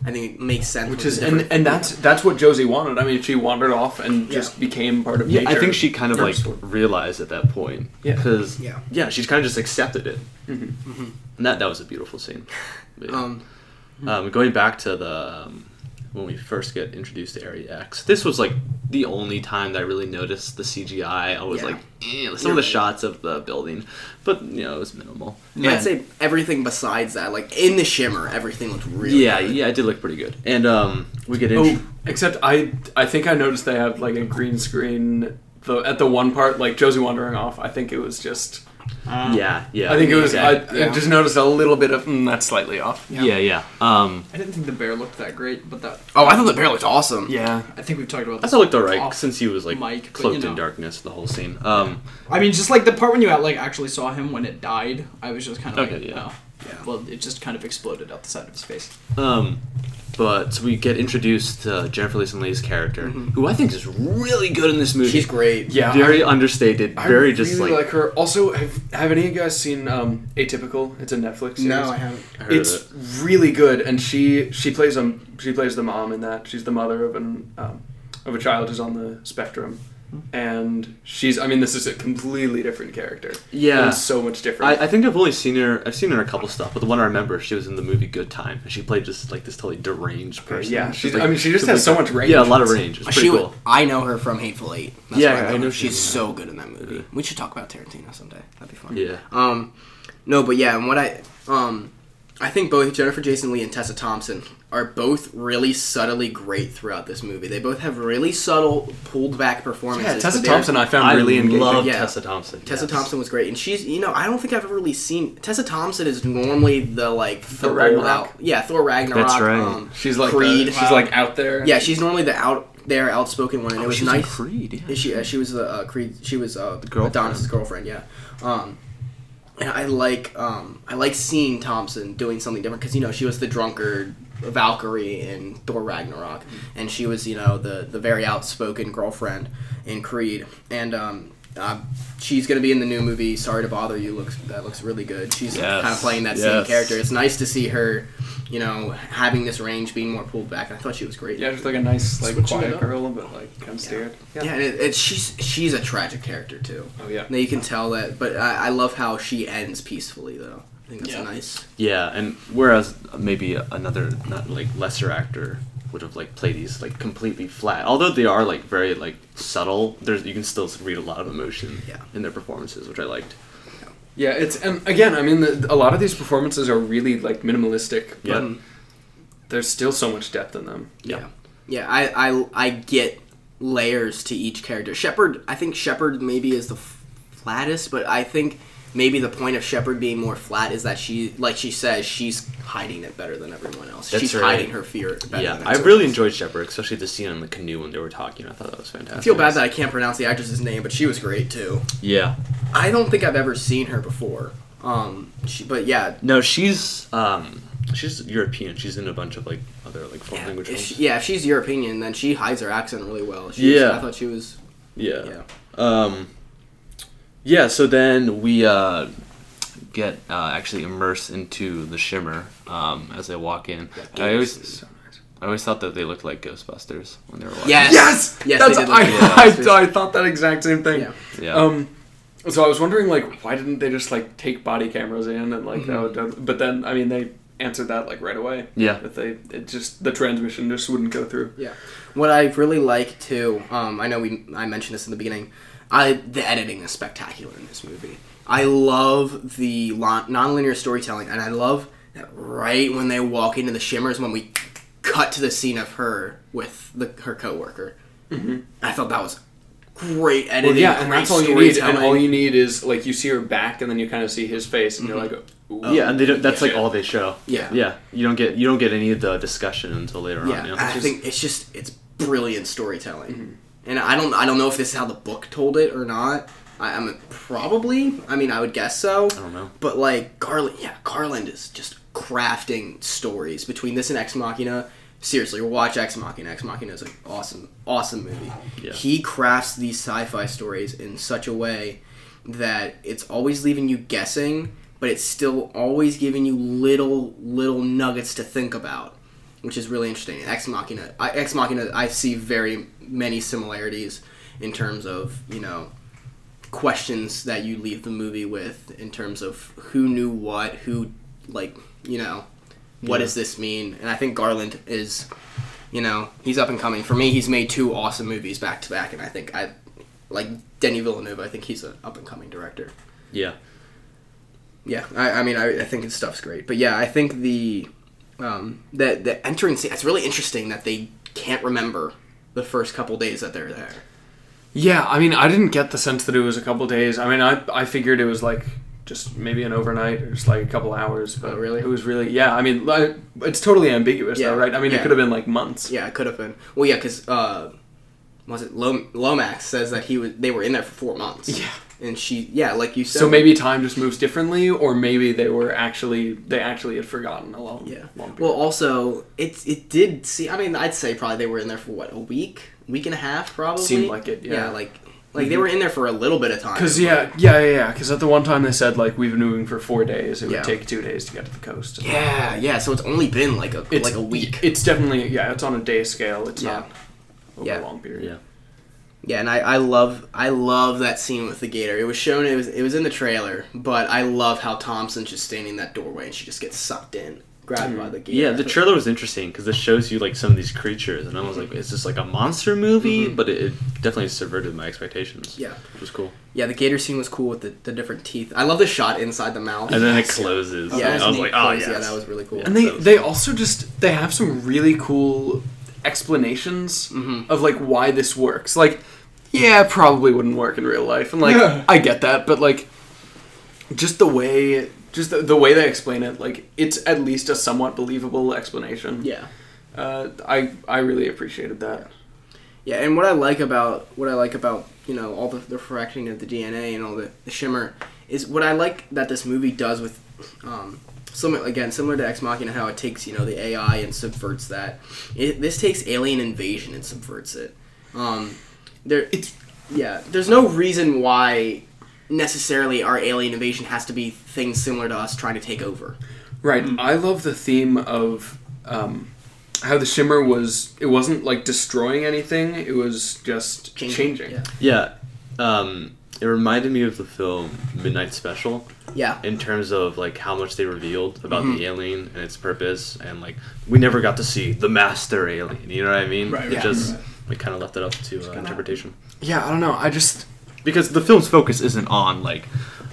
I think it makes sense Mm-hmm. which is and, and that's that's what josie wanted i mean she wandered off and just became part of Yeah, nature I think she kind of Or like sort realized at that point. Yeah. Because Yeah. yeah, she's kind of just accepted it, Mhm. and that that was a beautiful scene. Yeah. um Um, going back to the um, when we first get introduced to Area X, this was like the only time that I really noticed the CGI. I was Yeah. like, eh, some of the shots of the building, but you know it was minimal. Yeah, I'd say everything besides that like in the shimmer everything looked really yeah, good. yeah, it did look pretty good. And um, we get oh except i i think i noticed they had like a green screen the, at the one part like josie wandering off i think it was just Uh, yeah, yeah. I think it was. okay. I, Yeah. I just noticed a little bit of mm, that's slightly off. yeah, yeah. Um, I didn't think the bear looked that great, but that Oh, I thought the bear looked awesome. Yeah, I think we've talked about I this. thought it looked alright off since he was like mic, but, cloaked you know. in darkness the whole scene. Um, I mean, just like the part when you like actually saw him when it died, I was just kind of Okay, like, yeah. oh. Yeah. Well, it just kind of exploded out the side of his face. Um, but so we get introduced to Jennifer Leigh Leigh's character, who I think is really good in this movie. Mm-hmm. She's great. yeah. very I, understated, I very really just like, like, her. Also, have have any of you guys seen um, Atypical? It's a Netflix. Series. No, I haven't. I heard It's of it. really good, and she she plays um she plays the mom in that. She's the mother of an um, of a child who's on the spectrum, and she's. I mean, this is a completely different character. Yeah. and so much different. I, I think I've only seen her. I've seen her in a couple stuff, but the one I remember, she was in the movie Good Time, and she played just like this totally deranged person. yeah, Just, she's. like- I mean, she just has so much range. Yeah, a lot of range. It's pretty She, cool. I know her from Hateful Eight. That's Yeah, I I know know she's she's so good in that movie. We should talk about Tarantino someday. That'd be fun. Yeah. Um, no, but yeah, and what I um, I think both Jennifer Jason Leigh and Tessa Thompson are both really subtly great throughout this movie. They both have really subtle, pulled back performances. Yeah, Tessa Thompson I found I really engaging. love Yeah. Tessa Thompson. Tessa yes. Thompson was great, and she's you know I don't think I've ever really seen Tessa Thompson is normally the like the Thor Ragnarok? out yeah Thor Ragnarok That's right. um, She's like Creed the- she's like out there. yeah she's normally the out there outspoken one and Oh, it was she was in nice Creed, yeah. Is she uh, she was the uh, Creed she was uh, girlfriend. Adonis's girlfriend yeah um and I like um I like seeing Thompson doing something different because you know she was the drunkard Valkyrie in Thor Ragnarok. And she was you know the the very outspoken girlfriend in Creed. And um uh, she's gonna be in the new movie Sorry to Bother You looks that looks really good she's Yes. kind of playing that same character it's nice to see her you know having this range being more pulled back I thought she was great Yeah, just like a nice, like Switching quiet girl, but like kind of scared. yeah, and it, it's she's she's a tragic character too. Oh yeah. Now you can tell that, but I, I love how she ends peacefully though. I think that's Yeah. nice. Yeah, and whereas maybe another not like lesser actor would have like played these like completely flat. Although they are like very like subtle, there's you can still read a lot of emotion Yeah. in their performances, which I liked. Yeah, it's and again, I mean, the, a lot of these performances are really like minimalistic, but Yeah. There's still so much depth in them. yeah, yeah. I, I I get layers to each character. Shepard, I think Shepard maybe is the f- flattest, but I think maybe the point of Shepard being more flat is that she, like she says, she's hiding it better than everyone else. That's she's right. hiding her fear better. yeah, I really else. enjoyed Shepard, especially the scene on the canoe when they were talking. I thought that was fantastic. I feel bad that I can't pronounce the actress's name, but she was great too. Yeah. I don't think I've ever seen her before. Um, she, but yeah, No, she's um she's European. She's in a bunch of like other like foreign Yeah, language if she, yeah, if she's European, then she hides her accent really well. She Yeah. was, I thought she was. Yeah. Yeah. Um, yeah. So then we uh, get uh, actually immersed into the shimmer um, as they walk in. I always, So nice. I always thought that they looked like Ghostbusters when they were walking. Yes. Yes, Yes, That's, they did look I, like I, I, thought that exact same thing. Yeah. Yeah. Um, So I was wondering, like, why didn't they just like take body cameras in and like Mm-hmm. that would? But then, I mean, they answered that like right away. Yeah. That they it just the transmission just wouldn't go through. Yeah. What I really like too, um, I know we I mentioned this in the beginning. I the editing is spectacular in this movie. I love the lon- nonlinear storytelling, and I love that right when they walk into the shimmers, when we cut to the scene of her with the her coworker. Mm-hmm. I thought that was great editing. Well, yeah, and great that's all you need. And all you need is like you see her back, and then you kind of see his face, and you're like, Ooh. yeah, and they don't, that's yeah. like all they show. Yeah. yeah. You don't get you don't get any of the discussion until later Yeah, on. You know? I Just- think it's just it's brilliant storytelling, Mm-hmm. And I don't I don't know if this is how the book told it or not. I, I'm probably. I mean, I would guess so. I don't know. But like Garland, yeah, Garland is just crafting stories between this and Ex Machina. Seriously, watch Ex Machina. Ex Machina is an awesome, awesome movie. Yeah. He crafts these sci-fi stories in such a way that it's always leaving you guessing, but it's still always giving you little, little nuggets to think about, which is really interesting. Ex Machina, I, Ex Machina, I see very many similarities in terms of you know questions that you leave the movie with in terms of who knew what, who like you know, what Yeah. does this mean? And I think Garland is, you know, he's up and coming. For me, he's made two awesome movies back to back, and I think I like Denis Villeneuve. I think he's an up and coming director. yeah, Yeah, I, I mean, I, I think his stuff's great, but yeah, I think the um, the the entering scene. It's really interesting that they can't remember the first couple days that they're there. Yeah, I mean, I didn't get the sense that it was a couple days. I mean, I I figured it was like just maybe an overnight or just like a couple hours. But Oh, really? It was really yeah. I mean, it's totally ambiguous Yeah, though, right? I mean, yeah. it could have been like months. Yeah, it could have been. Well, yeah, because uh, was it Lom- Lomax says that he was they were in there for four months. Yeah. And she yeah, like you said. So maybe time just moves differently, or maybe they were actually they actually had forgotten a long yeah. long Well, also it it did see. I mean, I'd say probably they were in there for what a week, week and a half, probably. Seemed like it, yeah. Mm-hmm. like like they were in there for a little bit of time. Because yeah, yeah, yeah, yeah. Because at the one time they said like we've been moving for four days. It would take two days to get to the coast. Yeah, yeah. So it's only been like a It's like a week. It's definitely yeah. It's on a day scale. It's Yeah. not over Yeah. a long period. yeah. Yeah, and I, I love I love that scene with the gator. It was shown it was it was in the trailer, but I love how Thompson's just standing in that doorway and she just gets sucked in, grabbed by mm. the gator. Yeah, the trailer was interesting because it shows you like some of these creatures, and I was like, "Is this like a monster movie?" Mm-hmm. But it, it definitely subverted my expectations. Yeah. which was cool. Yeah, the gator scene was cool with the, the different teeth. I love the shot inside the mouth. And then it closes. Yeah, and I was neat like, "Oh close. yes. yeah, that was really cool. And they they cool. also just they have some really cool explanations Mm-hmm. of like why this works. Like, yeah, probably wouldn't work in real life, and like Yeah. I get that, but like just the way just the, the way they explain it, like it's at least a somewhat believable explanation. yeah, Uh, I I really appreciated that. yeah. And what I like about what I like about you know all the the fracturing of the DNA and all the, the shimmer is what I like that this movie does with um, similar again similar to Ex Machina how it takes you know the AI and subverts that. It, this takes alien invasion and subverts it. Um, there It's yeah. There's no reason why necessarily our alien invasion has to be things similar to us trying to take over. Right. I love the theme of um, how the shimmer was. It wasn't like destroying anything. It was just changing. Yeah. Yeah, um, it reminded me of the film Midnight Special Yeah. in terms of like how much they revealed about Mm-hmm. the alien and its purpose, and like we never got to see the master alien. You know what I mean? Right, It yeah. just we kind of left it up to uh, interpretation Yeah. I don't know. I just because the film's focus isn't on like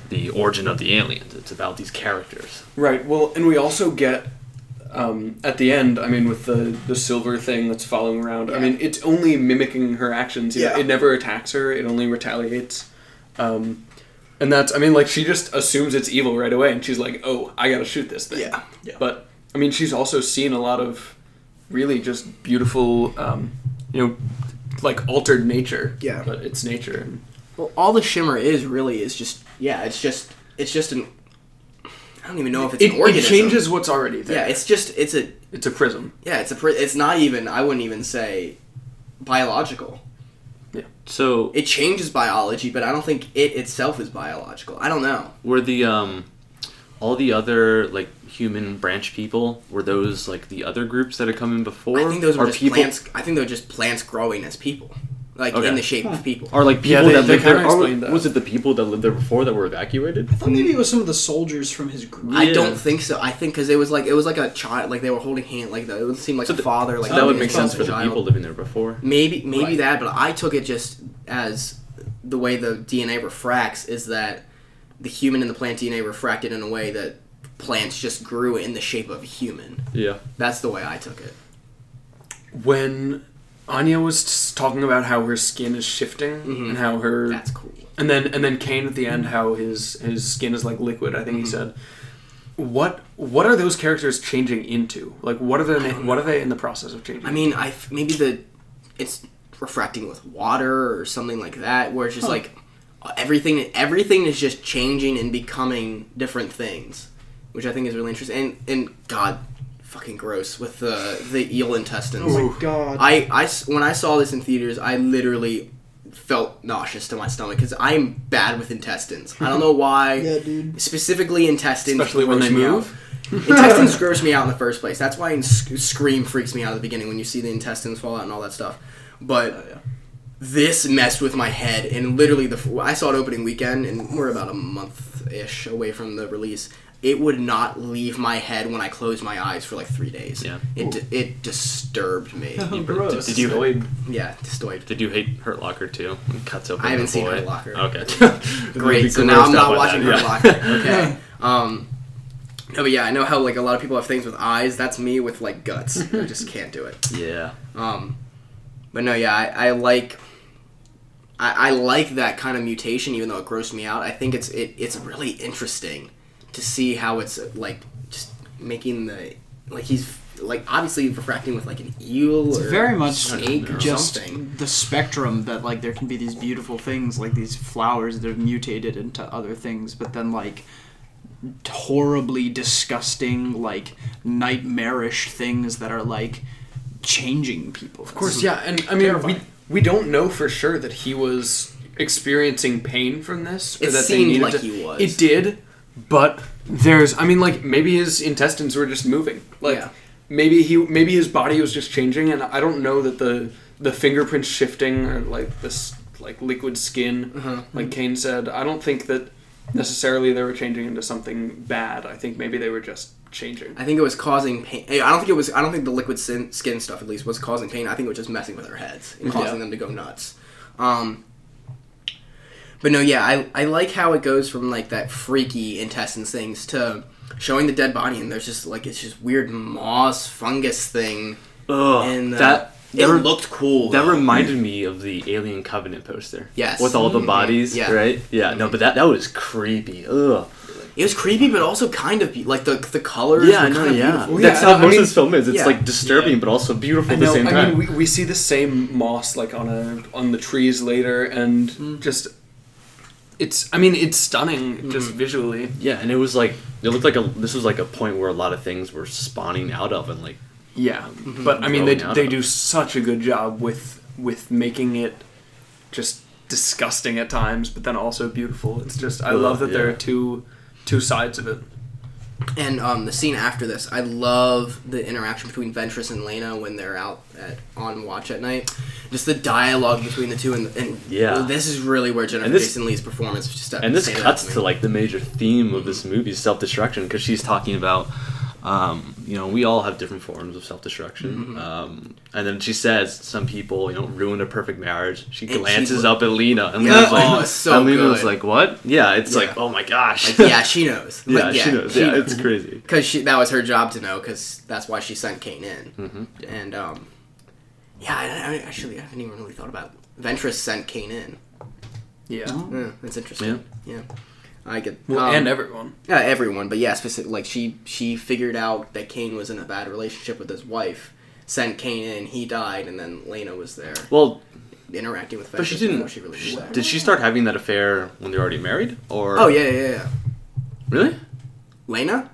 the origin of the aliens. It's about these characters. right. Well, and we also get. Um, at the end, I mean, with the, the silver thing that's following around, I mean, it's only mimicking her actions. you know, Yeah. It never attacks her. It only retaliates. Um, and that's, I mean, like, she just assumes it's evil right away, and she's like, oh, I gotta shoot this thing. Yeah. Yeah. But I mean, she's also seen a lot of really just beautiful, um, you know, like altered nature. Yeah. But it's nature. And Well, all the shimmer is really is just yeah. It's just it's just an. I don't even know if it's it, an it changes what's already there. Yeah, it's just it's a it's a prism. yeah. It's a pri- it's not even. I wouldn't even say biological. So It changes biology, but I don't think it itself is biological. I don't know. were the um all the other like human branch people were those like the other groups that had come in before I think those were just people plants. I think they were just plants growing as people. Like Okay. in the shape of people. Or like Yeah, people they- that they lived there. kinda Or that. was it the people that lived there before that were evacuated? I thought maybe it was some of the soldiers from his group. I don't think so. I think because it was like it was like a child, like they were holding hand, like the, it would seem like So a the- father, like So that would make sense for the people living there before. Maybe maybe Right. that, but I took it just as the way the DNA refracts is that the human and the plant DNA refracted in a way that plants just grew in the shape of a human. Yeah. That's the way I took it. when Anya was talking about how her skin is shifting Mhm. and how her That's cool. and then and then Kane at the end how his his skin is like liquid. I think he said. What what are those characters changing into? Like what are they what are they in the process of changing? I mean, I maybe the it's refracting with water or something like that, where it's just Huh. like everything everything is just changing and becoming different things, which I think is really interesting. And and God, fucking gross with the the eel intestines. Oh my god. I, I s- when I saw this in theaters, I literally felt nauseous to my stomach because I'm bad with intestines. I don't know why. yeah, dude. Specifically, intestines. Especially when they me out. move. intestines gross me out in the first place. That's why in Sc- Scream freaks me out at the beginning when you see the intestines fall out and all that stuff. But oh, this messed with my head, and literally the I saw it opening weekend, and we're about a month ish away from the release. It would not leave my head when I closed my eyes for like three days. Yeah. it d- it disturbed me. Oh, gross. Did you hate? yeah, disturbed. did you hate Hurt Locker too? It cuts open. I haven't the seen boy. Hurt Locker. Okay. Great. So now I'm not watching that, Hurt yeah. Locker. Okay. Um, no, but yeah, I know how like a lot of people have things with eyes. That's me with like guts. I just can't do it. Yeah. Um, but no, yeah, I, I like. I, I like that kind of mutation, even though it grossed me out. I think it's it, it's really interesting to see how it's like just making the like he's like obviously refracting with like an eel It's or very much snake or just something. the spectrum that like there can be these beautiful things like these flowers that are mutated into other things, but then like horribly disgusting, like nightmarish things that are like changing people. Of course, yeah, and I mean we we don't know for sure that he was experiencing pain from this. or It that seemed needed like to- he was. It did, but there's I mean like maybe his intestines were just moving. Like Yeah. maybe he maybe his body was just changing, and I don't know that the the fingerprints shifting or like this like liquid skin, Uh-huh. like Kane said. I don't think that necessarily they were changing into something bad. I think maybe they were just changing. I think it was causing pain. I don't think it was. I don't think the liquid sin, skin stuff, at least, was causing pain. I think it was just messing with their heads and causing Yeah. them to go nuts. Um, but no, yeah, I I like how it goes from like that freaky intestines things to showing the dead body, and there's just like it's just weird moss fungus thing, Ugh. and uh, that it that, re- looked cool. that though. reminded me of the Alien Covenant poster. Yes. With all the Mhm. bodies, Yeah. right? Yeah. No, but that that was creepy. Ugh. it was creepy, but also kind of be- like the the colors. Yeah, I were know. kind of Yeah. beautiful. Yeah, That's how I most mean- of this film is. It's yeah. like disturbing, Yeah. but also beautiful I at the know. same I time. mean, we, we see the same moss like on a on the trees later, and just it's. I mean, it's stunning just mm. visually. yeah, and it was like it looked like a. This was like a point where a lot of things were spawning out of, and like Yeah, mm-hmm. but I mean, they they of. do such a good job with with making it just disgusting at times, but then also beautiful. It's just I love that there are two two sides of it. And um, the scene after this, I love the interaction between Ventress and Lena when they're out at, on watch at night. Just the dialogue between the two, and, and Yeah. this is really where Jennifer And this- Jason Leigh's performance just and this cuts to like the major theme of this movie self destruction because she's talking about um, you know we all have different forms of self destruction Mm-hmm. um, and then she says some people you know ruin a perfect marriage she And glances was- up at Lena and Yeah, Lena's like, oh, so and Lena was good. like what yeah it's Yeah. like oh my gosh Like, yeah, she knows. yeah, Like, she knows yeah it's crazy because that was her job to know because that's why she sent Kane in. hmm And um, yeah, I, I actually I haven't even really thought about it. Ventress sent Kane in. Yeah, Yeah, that's interesting. Yeah, I get well, um, and everyone. Yeah, everyone, but yeah, specific. Like she, she figured out that Kane was in a bad relationship with his wife. Sent Kane in, he died, and then Lena was there well interacting with. but she didn't before She really knew that. did she start having that affair when they were already married or Oh yeah, yeah, yeah. really Lena.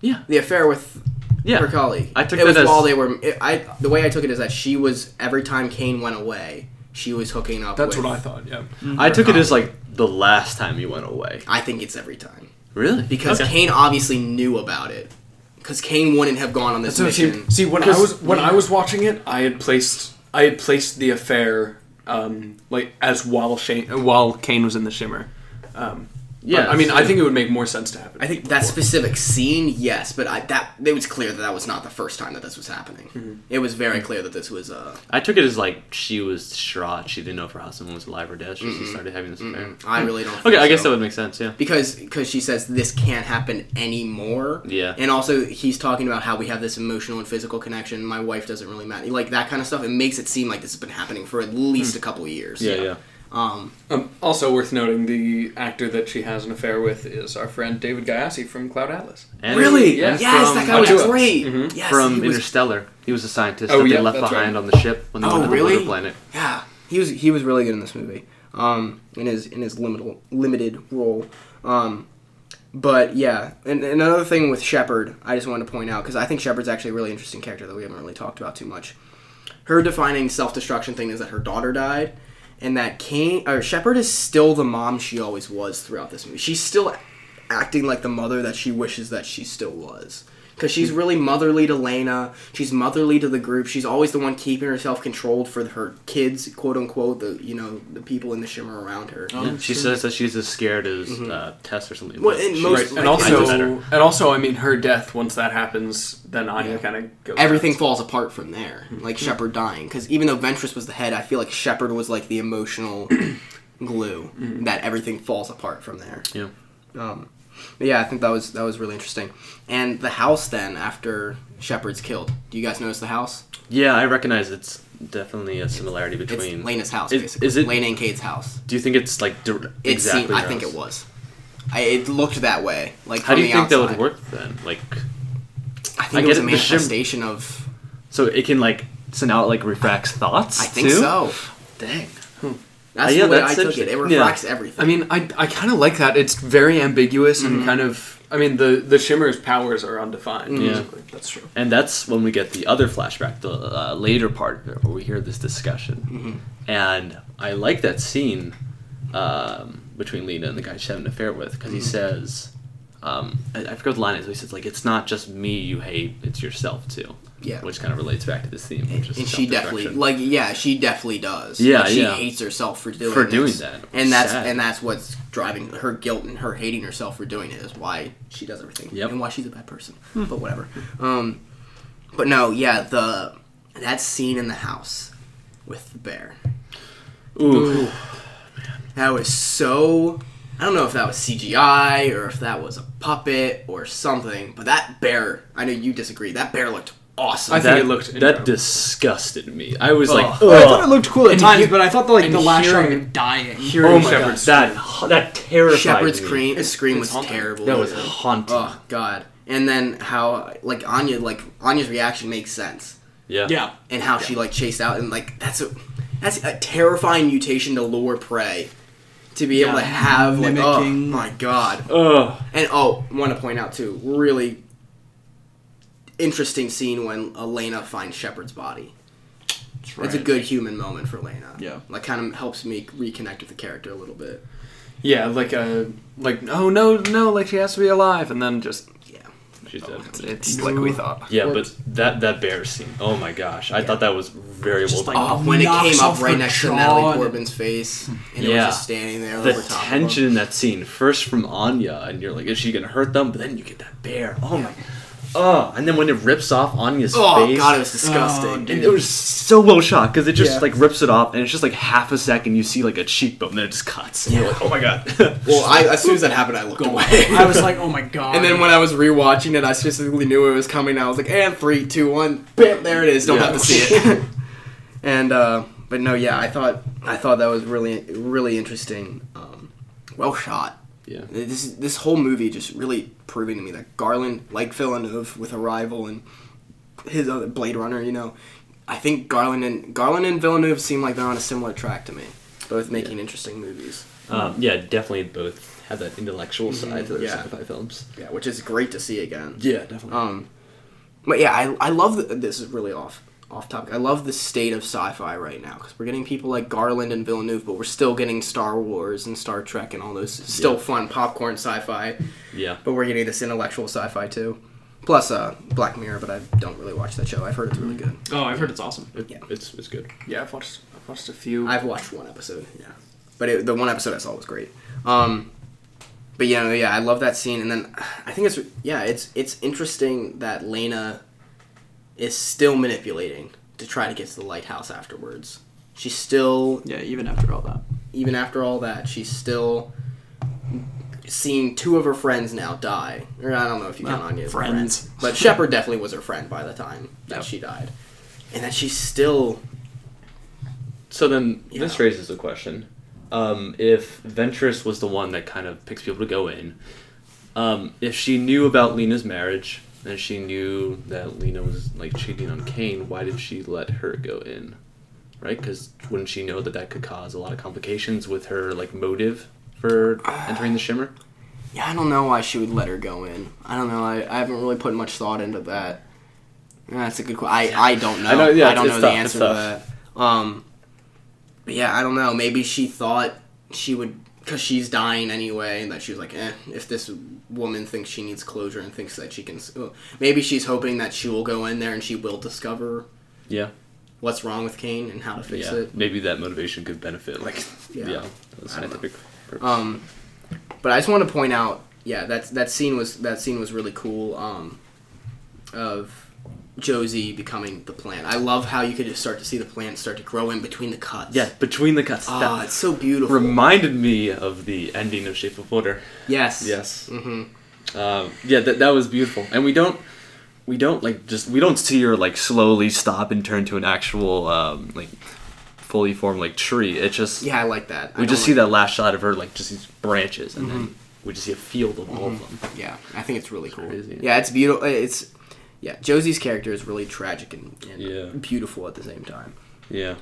Yeah. The affair with yeah her colleague. I took it was that as- while they were. It, I the way I took it is that she was every time Kane went away, she was hooking up. That's with, what I thought. Yeah, I took it as like the last time you went away I think it's every time really because Okay. Kane obviously knew about it. Because Kane wouldn't have gone on this That's what it mission. seemed. See, when I was when I was watching it, I had placed I had placed the affair um, like as while Shane, while Kane was in the Shimmer. Um, Yeah, yeah, I mean, so- I think it would make more sense to happen. I think that specific scene, yes, but I, that it was clear that that was not the first time that this was happening. It was very clear that this was uh, I took it as like she was distraught. She didn't know if her husband was alive or dead. She just started having this affair. I really don't. Okay, think I guess that would make sense. Yeah. because because she says this can't happen anymore. Yeah. And also he's talking about how we have this emotional and physical connection. My wife doesn't really matter. Like that kind of stuff. It makes it seem like this has been happening for at least a couple of years. Hmm. Yeah, yeah. Um. Um, also worth noting, the actor that she has an affair with is our friend David Gyasi from Cloud Atlas. And really? yeah, yes, from- that guy was Autua. great. Mhm. Yes, from he was, Interstellar. He was a scientist Oh, that they left behind right. on the ship when they Oh, went to the really? Lunar planet. Yeah, he was he was really good in this movie. Um, in his in his limited limited role. Um, but yeah, and, and another thing with Shepard, I just wanted to point out because I think Shepard's actually a really interesting character that we haven't really talked about too much. Her defining self destruction thing is that her daughter died, and that Kane or Shepard is still the mom she always was throughout this movie. She's still acting like the mother that she wishes that she still was. Because she's really motherly to Lena. She's motherly to the group. She's always the one keeping herself controlled for her kids, quote unquote. The you know the people in the shimmer around her. Yeah, she says that she's as scared as uh, Tess or something. Mm-hmm. Well, and most- Right, and also, and also, I mean, her death. Once that happens, then Anya Yeah. kind of goes. Everything nuts. falls apart from there. Like Shepard dying. Because even though Ventress was the head, I feel like Shepard was like the emotional glue that everything falls apart from there. yeah. Um, but yeah, I think that was that was really interesting. And the house then after Shepard's killed. Do you guys notice the house? Yeah, I recognize it's definitely a similarity between. It's Lena's house, Is- basically. is it- Lena and Kane's house? Do you think it's like It exactly? seemed, I think it was. I, it looked that way. Like How do you think that would work then? Like, I think I it was a the shim- manifestation of. so it can like so now it like refracts thoughts. I think too? so. Dang. That's Uh, yeah, the way that's I took it. It interesting. Yeah. everything. I mean, I, I kind of like that. It's very ambiguous and kind of. I mean, the the Shimmer's powers are undefined. Yeah. That's true. And that's when we get the other flashback, the uh, later part where we hear this discussion. Mm-hmm. And I like that scene um, between Lena and the guy she's having an affair with because Mm-hmm. he says, um, I, I forget what the line is, he says, like, it's not just me you hate, it's yourself too. Yeah. Which kind of relates back to this theme, which is and she definitely like yeah she definitely does Yeah, Like, she yeah. hates herself for doing For doing this. that. and that's Sad. and that's what's driving her guilt and her hating herself for doing it is why she does everything Yep. and why she's a bad person but whatever um but no yeah the that scene in the house with the bear Ooh. that was so I don't know if that was CGI or if that was a puppet or something but that bear I know you disagree that bear looked awesome I think that, it looked that incredible. disgusted me. I was oh. like, Ugh. I thought it looked cool at And times, hear- but I thought the, like the last shot of hearing- him dying. Hearing oh my god, that that terrified Shepherd's me. scream, scream was haunting. terrible That was Yeah. haunting. Oh god. And then how like Anya like Anya's reaction makes sense. Yeah. Yeah. And how she like chased out and like that's a that's a terrifying mutation to lure prey. To be able to have like oh my god. Ugh. And oh, want to point out too, really interesting scene when Elena finds Shepard's body. It's a good human moment for Elena. Yeah. Like kind of helps me reconnect with the character a little bit. Yeah, like a like oh no no like she has to be alive and then just Yeah. She's dead. it's like we thought. Yeah, but that that bear scene. Oh my gosh, I thought that was very Just well like- done. Oh, when it came up right her next to Natalie and- Portman's face, and it Yeah. was just standing there the over top tension of in that scene. First from Anya, and you're like, is she gonna hurt them? But then you get that bear. Oh my. Oh, and then when it rips off Anya's him. Oh face. god, it was disgusting. Oh, and it was so well shot because it just Yeah. like rips it off, and it's just like half a second. You see like a cheekbone, and then it just cuts. And you're like, oh my god. well, I, as soon as that happened, I looked Go away. I was like, oh my god. and then when I was rewatching it, I specifically knew it was coming. I was like, and three, two, one, bam, there it is. Don't Yeah. have to see it. and uh, but no, yeah, I thought I thought that was really really interesting. Um, well shot. Yeah. This this whole movie just really proving to me that Garland, like Villeneuve with Arrival and his other Blade Runner, you know, I think Garland and Garland and Villeneuve seem like they're on a similar track to me, both making interesting movies. Um, yeah, definitely both have that intellectual side to their yeah. sci-fi films. Yeah, which is great to see again. Yeah, definitely. Um, but yeah, I, I love the, this is really off off topic. I love the state of sci-fi right now because we're getting people like Garland and Villeneuve, but we're still getting Star Wars and Star Trek and all those still Yeah. fun popcorn sci-fi. yeah. But we're getting this intellectual sci-fi too. Plus, uh, Black Mirror, but I don't really watch that show. I've heard it's really good. oh, I've heard it's awesome. It, Yeah. It's it's good. Yeah, I've watched I've Watched a few. I've watched one episode, yeah, but it, the one episode I saw was great. Um, but yeah, yeah, I love that scene, and then I think it's yeah, it's it's interesting that Lena is still manipulating to try to get to the lighthouse afterwards. She's still Yeah, even after all that. even after all that, she's still seeing two of her friends now die. Or I don't know if you count Well, Anya as friends. friend. But Shepard definitely was her friend by the time that Yep. she died. And that she's still So then this Yeah. raises a question. Um, if Ventress was the one that kind of picks people to go in, um, if she knew about Lena's marriage and she knew that Lena was like cheating on Kane, why did she let her go in? Right? Because wouldn't she know that that could cause a lot of complications with her like motive for entering the Shimmer? Yeah, I don't know why she would let her go in. I don't know. I, I haven't really put much thought into that. That's a good question. I, I don't know. I know, yeah, I don't know the answer to that. Um, yeah, I don't know. Maybe she thought she would, because she's dying anyway, and that she was like, eh, if this woman thinks she needs closure and thinks that she can. well, Maybe she's hoping that she will go in there and she will discover Yeah. what's wrong with Kane and how to fix yeah. it. Maybe that motivation could benefit like Yeah. yeah, the I don't know. scientific. Um, but I just want to point out, yeah, that that scene was that scene was really cool. Um, of Josie becoming the plant. I love how you could just start to see the plant start to grow in between the cuts. yeah, between the cuts. Oh, it's so beautiful. reminded me of the ending of Shape of Water. yes. Yes. hmm Um, yeah, that that was beautiful, and we don't we don't like just we don't see her like slowly stop and turn to an actual um, like fully formed like tree. It just Yeah, I like that. I we just see like- that last shot of her like just these branches, and then we just see a field of all of them. Yeah, I think it's really cool. crazy. Yeah, it's beautiful. It's yeah, Josie's character is really tragic and, and Yeah. beautiful at the same time. Yeah,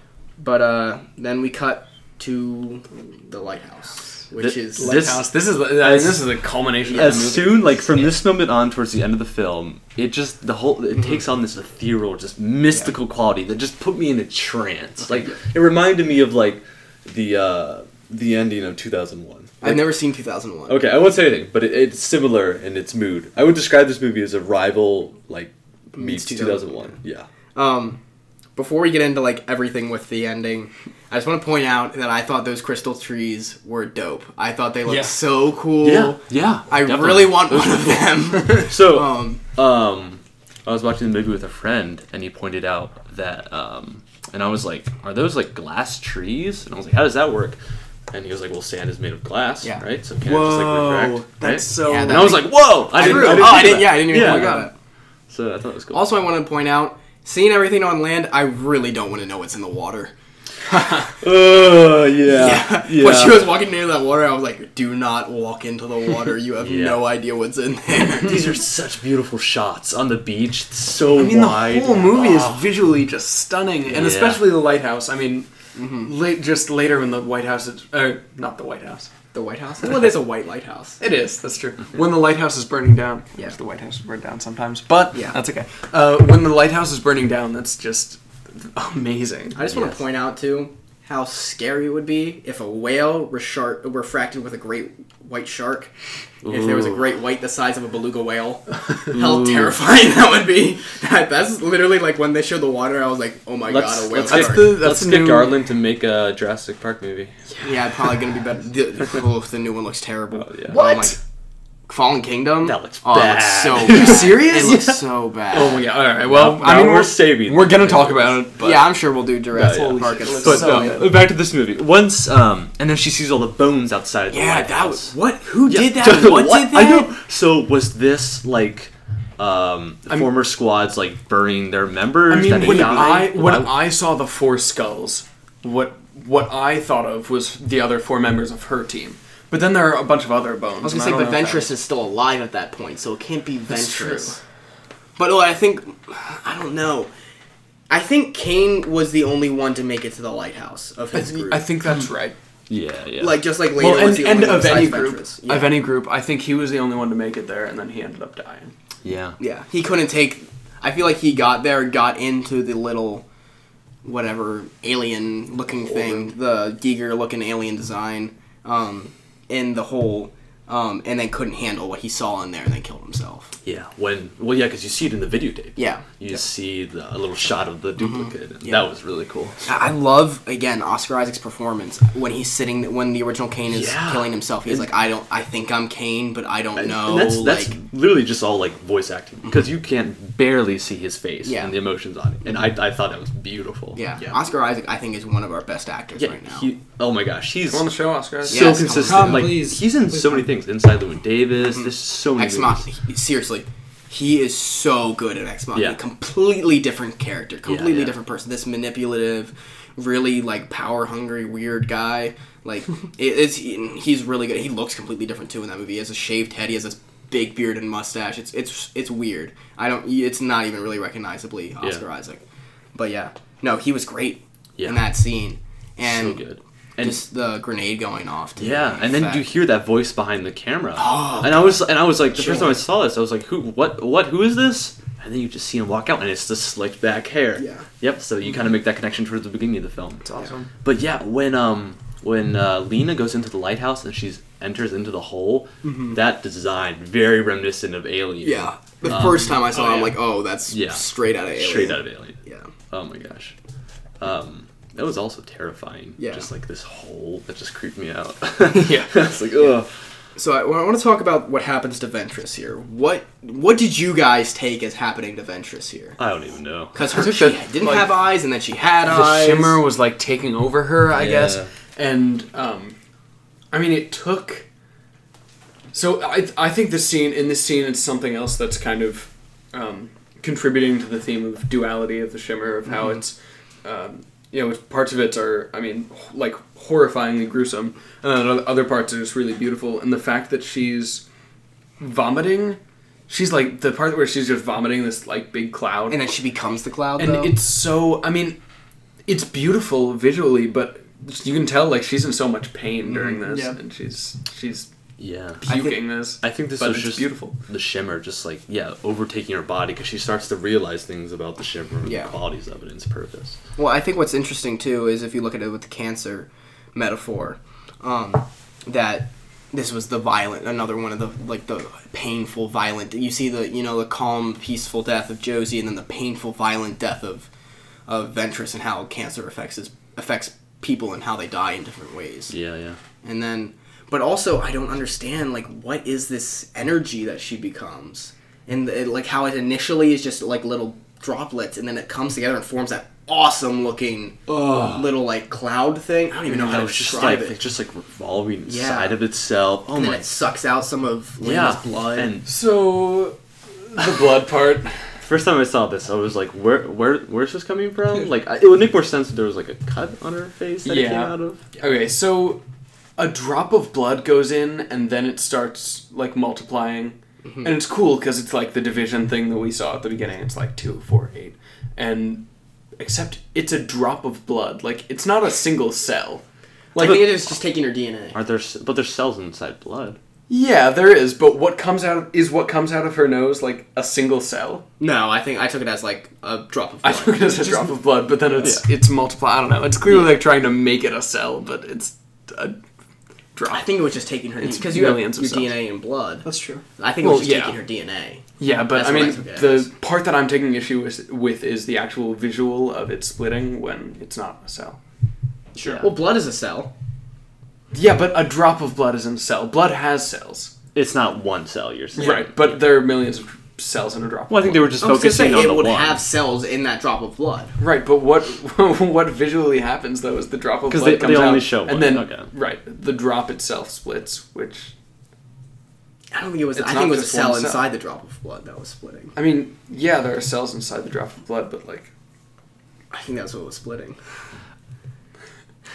But uh, then we cut to the lighthouse, which The- is This- Lighthouse. This, is I mean, this is a culmination of as the movie. soon like from this moment on towards the end of the film, it just the whole it takes on this ethereal, just mystical quality that just put me in a trance. Like it reminded me of like the uh, the ending of two thousand one. I've never seen 2001. Okay, I won't say anything, but it, it's similar in its mood. I would describe this movie as Arrival, like meets Meets two thousand one. Yeah. Um, before we get into like everything with the ending, I just want to point out that I thought those crystal trees were dope. I thought they looked Yeah. so cool. yeah. Yeah. I really want one of them. So, um, um, I was watching the movie with a friend, and he pointed out that, um, and I was like, "Are those like glass trees?" And I was like, "How does that work?" And he was like, "Well, sand is made of glass, Yeah. right? So can it just like refract?" that's right? so. Yeah, And I was like, "Whoa!" I didn't. True. I didn't oh, I didn't. Yeah, I didn't even Yeah. think about it. So I thought it was cool. Also, I want to point out, seeing everything on land, I really don't want to know what's in the water. Oh yeah, yeah. When she was walking near that water, I was like, "Do not walk into the water. You have Yeah. no idea what's in there." These are such beautiful shots on the beach. It's so I mean, wide. the whole movie Oh. is ah. visually just stunning, and Yeah. especially the lighthouse. I mean, late, just later when the White House is, uh, not the White House. the White House. Well, there's a white lighthouse. It is. That's true. When the lighthouse is burning down, Yeah. yeah, the White House is burned down sometimes, but Yeah. yeah, that's okay. Uh, when the lighthouse is burning down, that's just amazing. I just want Yes. to point out too how scary it would be if a whale reshar- refracted with a great white shark. If there was a great white the size of a beluga whale, how terrifying that would be! That's literally like when they showed the water, I was like, "Oh my Let's, god, a whale let's shark!" get, the- that's let's the get new- Garland to make a Jurassic Park movie. yeah, probably gonna be better. The, oh, the new one looks terrible. Oh, yeah. Oh What? my- Fallen Kingdom. That looks oh, bad. It looks so Are you serious? It looks so bad. Oh my god! All right. Well, No, I mean, we're we're saving We're gonna talk about it, but yeah, I'm sure we'll do Jurassic Yeah, yeah. Park. Holy at shit, it some looks But so point. good. back to this movie. Once, um, and then she sees all the bones outside of the Yeah, White that was what? Who Yeah, did that? so What, did that? I know. So was this like um, the former squads like burying their members? I mean, that when died? I when Why- I saw the four skulls, what what I thought of was the other four members of her team. But then there are a bunch of other bones. I was gonna say, but know Ventress is still alive at that point, so it can't be That's Ventress. But oh, I think I don't know. I think Kane was the only one to make it to the lighthouse of his group. I think that's right. yeah, yeah. like just like later Well, was the and only one of any group, Ventress. Yeah. of any group, I think he was the only one to make it there, and then he ended up dying. yeah. yeah, he couldn't take. I feel like he got there, got into the little whatever alien looking thing, the Giger looking alien design, um, in the hole, um, and then couldn't handle what he saw in there, and then killed himself. Yeah, when well, yeah, because you see it in the videotape. Yeah. you see the, a little shot of the mm-hmm. duplicate, and Yeah. that was really cool. I I love again Oscar Isaac's performance when he's sitting when the original Kane is Yeah. killing himself. He's And- like, I don't, I think I'm Kane, but I don't know. and that's that's like, literally just all like voice acting mm-hmm. because you can't barely see his face Yeah. and the emotions on it, and I, I thought that was beautiful. yeah. Yeah. Oscar Isaac, I think, is one of our best actors yeah. right now. He, oh my gosh, he's on the show, Oscar. so Yes, consistent. come like Please. he's in Please so many come. things. Inside Llewyn Davis. Mm-hmm. There's so many. Ex movies. Machina, seriously, he is so good at Ex Machina. Yeah. Completely different character, completely yeah. different person. This manipulative, really like power hungry, weird guy. Like it, it's he's really good. He looks completely different too in that movie. He has a shaved head. He has this big beard and mustache. It's it's it's weird. I don't. It's not even really recognizably Oscar Isaac. But yeah, no, he was great Yeah. in that scene. And so good. And just the grenade going off. Too, Yeah, and then you hear that voice behind the camera, Oh, and I was and I was like, the first time I saw this, I was like, who, what, what, who is this? And then you just see him walk out, and it's the slicked back hair. Yeah. Yep. So you kind of make that connection towards the beginning of the film. It's awesome. But yeah, when um when uh, Lena goes into the lighthouse and she enters into the hole, that design very reminiscent of Alien. Mm-hmm. Yeah. The Um, first time I saw oh, it, I'm yeah. like, oh, that's Yeah. straight out of Alien. straight out of Alien. Yeah. Oh my gosh. Um, that was also terrifying. Yeah. Just like this hole that just creeped me out. Yeah. it's like ugh. So I, I want to talk about what happens to Ventress here. What what did you guys take as happening to Ventress here? I don't even know. Because I she that, didn't like, have eyes, and then she had the eyes. shimmer was like taking over her, I Yeah. guess. And um, I mean, it took. So I I think this scene in this scene it's something else that's kind of um, contributing to the theme of duality of the shimmer of how it's. Um, you know, parts of it are, I mean, h- like horrifyingly gruesome, and then other parts are just really beautiful. And the fact that she's vomiting, she's like the part where she's just vomiting this like big cloud, and then she becomes the cloud. and though. it's so i mean it's beautiful visually but you can tell like she's in so much pain during mm-hmm. this yeah. and she's she's Yeah. puking this I think this but was it's just beautiful the shimmer, just like yeah, overtaking her body because she starts to realize things about the shimmer and Yeah. the qualities of it and its purpose. Well, I think what's interesting too is if you look at it with the cancer metaphor, um, that this was the violent, another one of the like the painful, violent. You see the you know the calm, peaceful death of Josie, and then the painful, violent death of of Ventress, and how cancer affects his, affects people and how they die in different ways. Yeah, yeah. And then, but also I don't understand like what is this energy that she becomes, and it, like how it initially is just like little droplets, and then it comes together and forms that awesome looking little like cloud thing. I don't even know how to it's just describe like it. it's just like revolving Yeah. inside of itself. Oh and then it sucks out some of Lena's yeah. blood. And so the blood part first time I saw this, I was like, where where where's this coming from? Like I, it would make more sense if there was like a cut on her face that it came out of. okay so a drop of blood goes in and then it starts like multiplying Mm-hmm. and it's cool because it's like the division thing that we saw at the beginning it's like two four eight and except it's a drop of blood like it's not a single cell Like I think it is just taking her DNA. Aren't there? But there's cells inside blood. Yeah, there is, but what comes out of, is what comes out of her nose like a single cell. No, I think I took it as like a drop of I blood. took it as a drop of blood, but then it's it's multiply. I don't know. It's clearly like trying to make it a cell, but it's a drop. I think it was just taking her It's because you have your millions of cells. DNA in blood. That's true. I think it was just yeah. taking her DNA. yeah, but That's I what I mean, the part that I'm taking issue with, with is the actual visual of it splitting when it's not a cell. Sure. Well, blood is a cell. Yeah, but a drop of blood isn't a cell. Blood has cells, It's not one cell. You're saying. right? But there are millions of cells in a drop. of Well, I think they were just I was gonna say focusing on it the would one. have cells in that drop of blood. Right, but what what visually happens though is the drop of 'Cause blood they- comes they only out, show one, and then okay. right, the drop itself splits. Which I don't think it was. It's I think it was a just cell one cell. inside the drop of blood that was splitting. I mean, yeah, there are cells inside the drop of blood, but like I think that's what was splitting.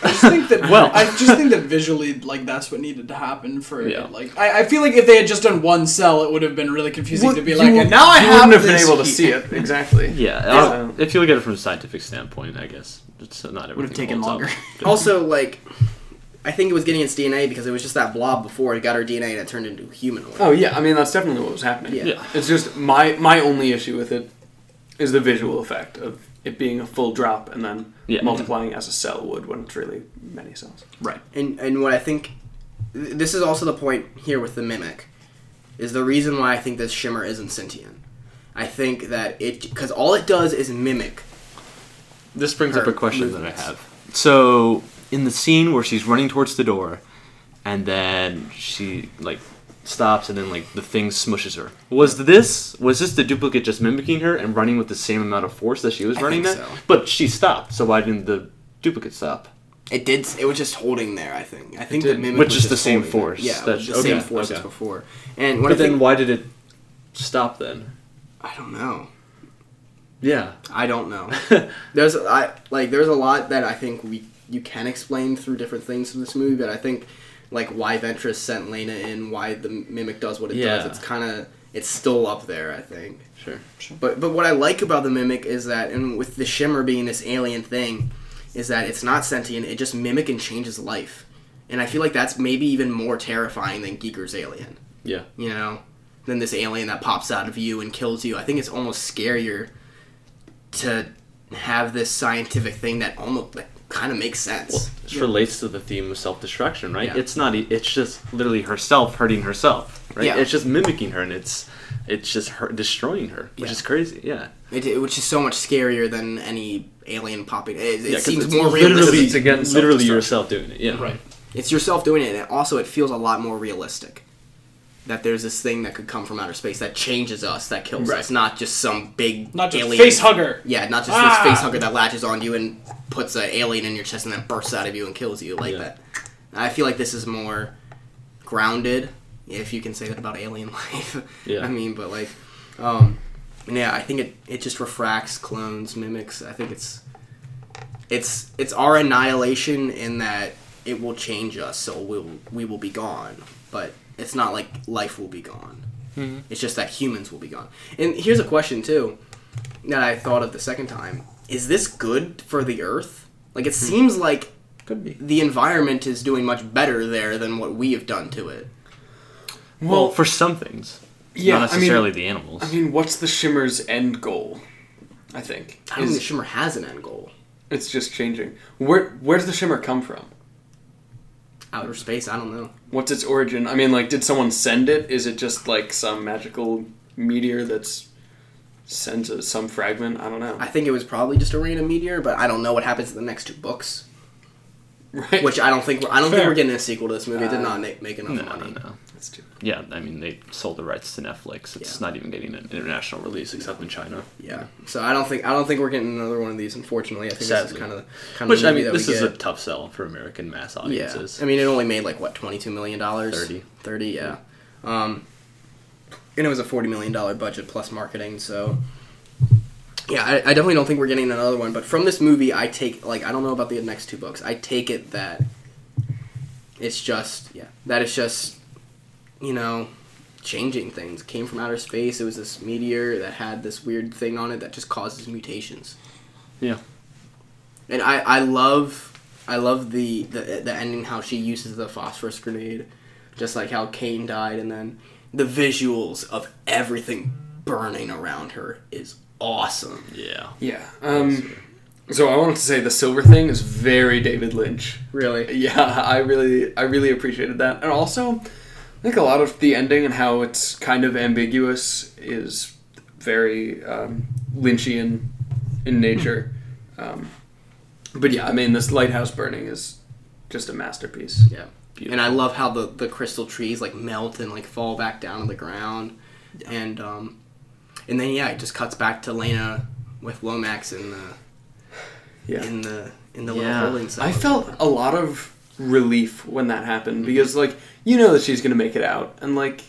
I just think that Well- I just think that visually, like that's what needed to happen for Yeah. like. I, I feel like if they had just done one cell, it would have been really confusing Well, to be like, would- and now I you have wouldn't have been able to heat." see it exactly. Yeah, Yeah. uh, if you look at it from a scientific standpoint, I guess it's not everything Would have taken longer. up. Also, like, I think it was getting its DNA because it was just that blob before it got our DNA and it turned into humanoid. Oh yeah, I mean that's definitely what was happening. Yeah. Yeah. It's just my my only issue with it is the visual effect of it being a full drop and then Yeah. multiplying as a cell would when it's really many cells. Right. And and what I think, this is also the point here with the mimic, is the reason why I think this shimmer isn't sentient. I think that it because all it does is mimic. This brings up a question movements. that I have. So, in the scene where she's running towards the door, and then she like stops, and then like the thing smushes her. Was this was this the duplicate just mimicking her and running with the same amount of force that she was I running think at? so. But she stopped. So why didn't the duplicate stop? It did. It was just holding there. I think. I think did. the mimic With was just the same holding there. force. Yeah, That's- the same okay, force as okay. before. And what But I think, then why did it stop then? I don't know. Yeah. I don't know. there's I like there's a lot that I think we you can explain through different things in this movie, but I think like why Ventress sent Lena in, why the mimic does what it Yeah. does. It's kind of it's still up there. I think. Sure. But but what I like about the mimic is that, and with the shimmer being this alien thing, is that it's not sentient. It just mimic and changes life, and I feel like that's maybe even more terrifying than Giger's alien. Yeah. You know, than this alien that pops out of you and kills you. I think it's almost scarier to have this scientific thing that almost that kind of makes sense. Well, this relates to the theme of self-destruction, right? Yeah. It's not. e- It's just literally herself hurting herself, right? Yeah. It's just mimicking her, and it's it's just her destroying her, which Yeah. is crazy. Yeah. It, it- which is so much scarier than any alien popping. It, it Yeah, 'cause seems it's more literally, realistic. It's against literally yourself doing it. Yeah. Right. It's yourself doing it, and also it feels a lot more realistic. That there's this thing that could come from outer space that changes us, that kills Right. us, not just some big Not just alien face hugger. Yeah, not just Ah! this face hugger that latches on you and puts an alien in your chest and then bursts out of you and kills you like Yeah. that. I feel like this is more grounded, if you can say that about alien life. Yeah. I mean, but like, um, yeah, I think it it just refracts, clones, mimics. I think it's it's it's our annihilation in that it will change us, so we'll we will be gone. But it's not like life will be gone. Hmm. It's just that humans will be gone. And here's a question too that I thought of the second time: Is this good for the Earth? Like it hmm. seems like Could be. the environment is doing much better there than what we have done to it. Well, for some things. Yeah, Not I mean- necessarily the animals. I mean, what's the shimmer's end goal? I think I don't think the Shimmer has an end goal. it's just changing. Where where does the shimmer come from? Outer space, I don't know. What's its origin? I mean, like, did someone send it? Is it just like some magical meteor that's sends a, some fragment? I don't know. I think it was probably just a random meteor, but I don't know what happens in the next two books. right. Which I don't think we're, I don't think we're getting a sequel to this movie. It did not make, make enough no, money. no, no. That's too. Yeah, I mean they sold the rights to Netflix. It's Yeah. not even getting an international release except in China. Yeah, so I don't think I don't think we're getting another one of these. Unfortunately, I think this is kind of kind Which of I mean, that this is get. a tough sell for American mass audiences. yeah. I mean, it only made like what twenty two million dollars. 30. Thirty, yeah. Um, and it was a forty million dollar budget plus marketing. So yeah, I, I definitely don't think we're getting another one. But from this movie, I take like I don't know about the next two books. I take it that it's just yeah that it's just you know changing things came from outer space it was this meteor that had this weird thing on it that just causes mutations Yeah. and i i love i love the the, the ending how she uses the phosphorus grenade just like how Kane died and then the visuals of everything burning around her is awesome Yeah. Yeah. Um. So I wanted to say the silver thing is very David Lynch. really Yeah, I really, I really appreciated that, and also, I think a lot of the ending and how it's kind of ambiguous is very um, Lynchian in nature. Um, but yeah, I mean, this lighthouse burning is just a masterpiece. yeah Beautiful. and i love how the the crystal trees like melt and like fall back down to the ground and um and then yeah it just cuts back to lena with lomax in the Yeah, in the in the Yeah. little holding cell I felt a lot of relief when that happened because, like, you know that she's gonna make it out, and like,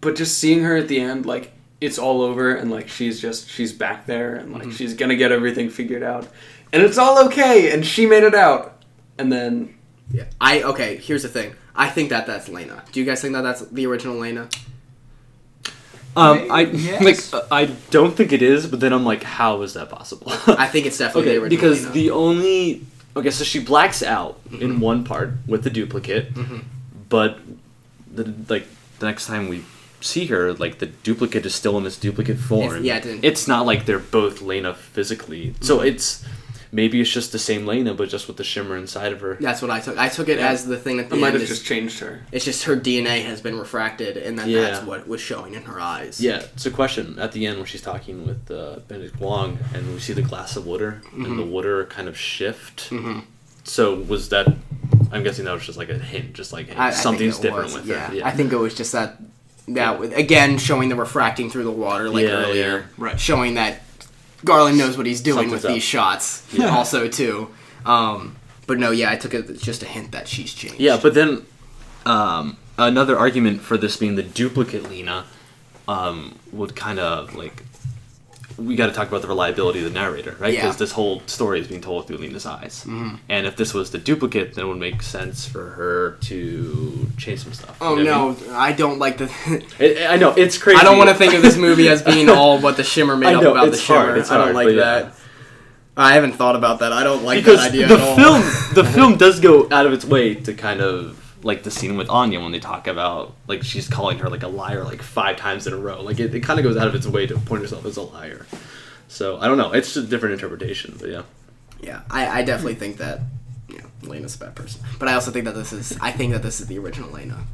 but just seeing her at the end, like, it's all over, and like, she's just she's back there, and like, she's gonna get everything figured out, and it's all okay, and she made it out, and then Yeah. I okay. Here's the thing. I think that that's Lena. Do you guys think that that's the original Lena? Um, I Yes. like. I don't think it is, but then I'm like, how is that possible? I think it's definitely okay, original because Lena. the only okay, so she blacks out Mm-hmm. in one part with the duplicate, but the like the next time we see her, like the duplicate is still in this duplicate form. yeah, it didn't- it's not like they're both Lena physically. So Mm-hmm. it's maybe it's just the same Lena, but just with the shimmer inside of her. That's what I took. I took it Yeah. as the thing that the I might end. have is- just changed her. it's just her DNA has been refracted, and then Yeah. that's what was showing in her eyes. Yeah, it's a question at the end when she's talking with uh, Benedict Wong, and we see the glass of water, and the water kind of shift. Mhm. So was that? I'm guessing that was just like a hint, just like hey, I- I something's it different was, with yeah. her. Yeah, I think it was just that. That was- again showing the refracting through the water like Yeah, earlier, yeah. Right. showing that Garland knows what he's doing Something's with up. these shots. Yeah. Also too, um, but no, yeah, I took it as just a hint that she's changed. Yeah, but then um, another argument for this being the duplicate Lena um, would kind of like we got to talk about the reliability of the narrator, right? Yeah. Because this whole story is being told through Lena's eyes, Mm-hmm. and if this was the duplicate, then it would make sense for her to change some stuff. Oh You know no, I don't like the. I, mean? I I know it's crazy. I don't want to think of this movie as being all what the shimmer made I up about the shimmer. hard, it's I don't hard, like but yeah. that. I haven't thought about that. I don't like because that idea the at all. film the film does go out of its way to kind of like the scene with Anya when they talk about like she's calling her like a liar like five times in a row. Like it, it kind of goes out of its way to point herself as a liar. So I don't know. It's just a different interpretation, but yeah. Yeah, I, I definitely think that yeah, Lena's a bad person. But I also think that this is I think that this is the original Lena.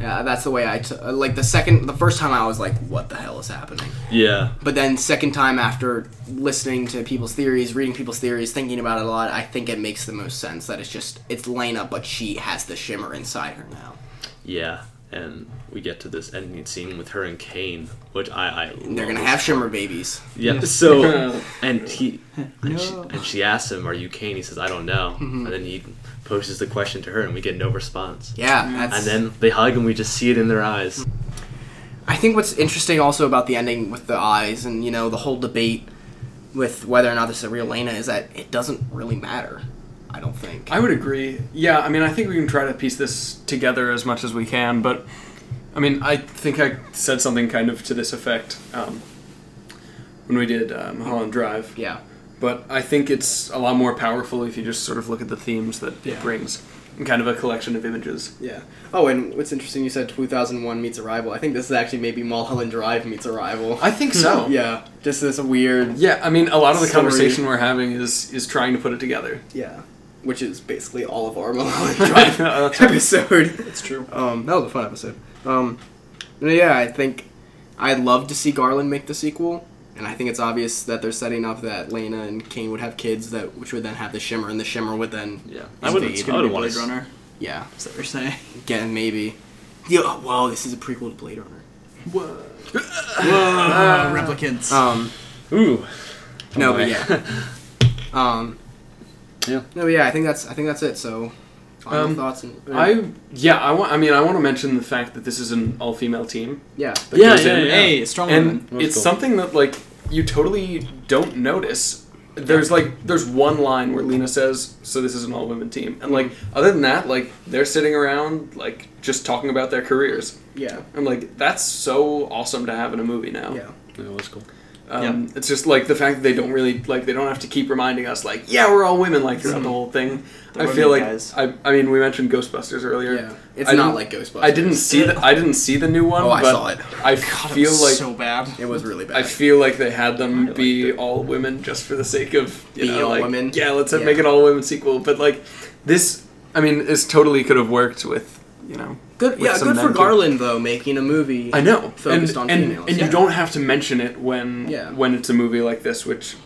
Yeah, that's the way I took. Like the second, the first time I was like, "What the hell is happening?" Yeah. But then second time after listening to people's theories, reading people's theories, thinking about it a lot, I think it makes the most sense that it's just it's Lena, but she has the shimmer inside her now. Yeah. And we get to this ending scene with her and Kane, which I I And they're gonna have shimmer babies. Yeah. So and he and, she, and she asks him, "Are you Kane?" He says, "I don't know." Mm-hmm. And then he poses the question to her, and we get no response. Yeah, that's, And then they hug, and we just see it in their eyes. I think what's interesting also about the ending with the eyes and you know the whole debate with whether or not this is a real Lena is that it doesn't really matter. I don't think. I would agree. Yeah, I mean, I think we can try to piece this together as much as we can, but I mean, I think I said something kind of to this effect um, when we did um, Holland Drive. yeah. But I think it's a lot more powerful if you just sort of look at the themes that Yeah. it brings and kind of a collection of images. Yeah. Oh, and what's interesting, you said 2001 meets Arrival. I think this is actually maybe Mulholland Drive meets Arrival. I think so. yeah, just this weird. Yeah, I mean, a lot of the Story. conversation we're having is is trying to put it together. Yeah. Which is basically all of our Mulholland Drive That's episode. It's true. Um, that was a fun episode. Um, yeah, I think I'd love to see Garland make the sequel, and I think it's obvious that they're setting up that Lena and Kane would have kids that which would then have the Shimmer, and the Shimmer would then Yeah. I I would- would. it's I Gonna would be want Blade to. Runner. yeah Is that what you're saying? again maybe. Yeah, well, this is a prequel to Blade Runner. Whoa, whoa replicants. Um, Ooh. no, Oh but yeah. Um, Yeah. no, but yeah, I think that's I think that's it. So, Um, thoughts and I yeah, I want. I mean, I want to mention the fact that this is an all female team. yeah. that Yeah, yeah, yeah. Hey, strong and women. That's it's cool. something that like you totally don't notice. There's like there's one line where Lena says, "So this is an all women team," and like other than that, like they're sitting around like just talking about their careers. Yeah. And like that's so awesome to have in a movie now. Yeah. That was cool. Um, It's just like the fact that they don't really like they don't have to keep reminding us like yeah we're all women like throughout the whole thing. They're I feel like guys. I I mean we mentioned Ghostbusters earlier. Yeah. It's I not didn't- like Ghostbusters. I didn't see the I didn't see the new one. Oh, I but saw it. I God, it feel was like so bad. It was really bad. I feel like they had them I be it. all women just for the sake of you Being know, all like, women? Yeah, let's Yeah. make an all women sequel. But like this, I mean, this totally could have worked with you know. Good, yeah, some good for men, too. Garland though, making a movie. I know, Focused and, on and, females, and yeah. you don't have to mention it when Yeah. when it's a movie like this, which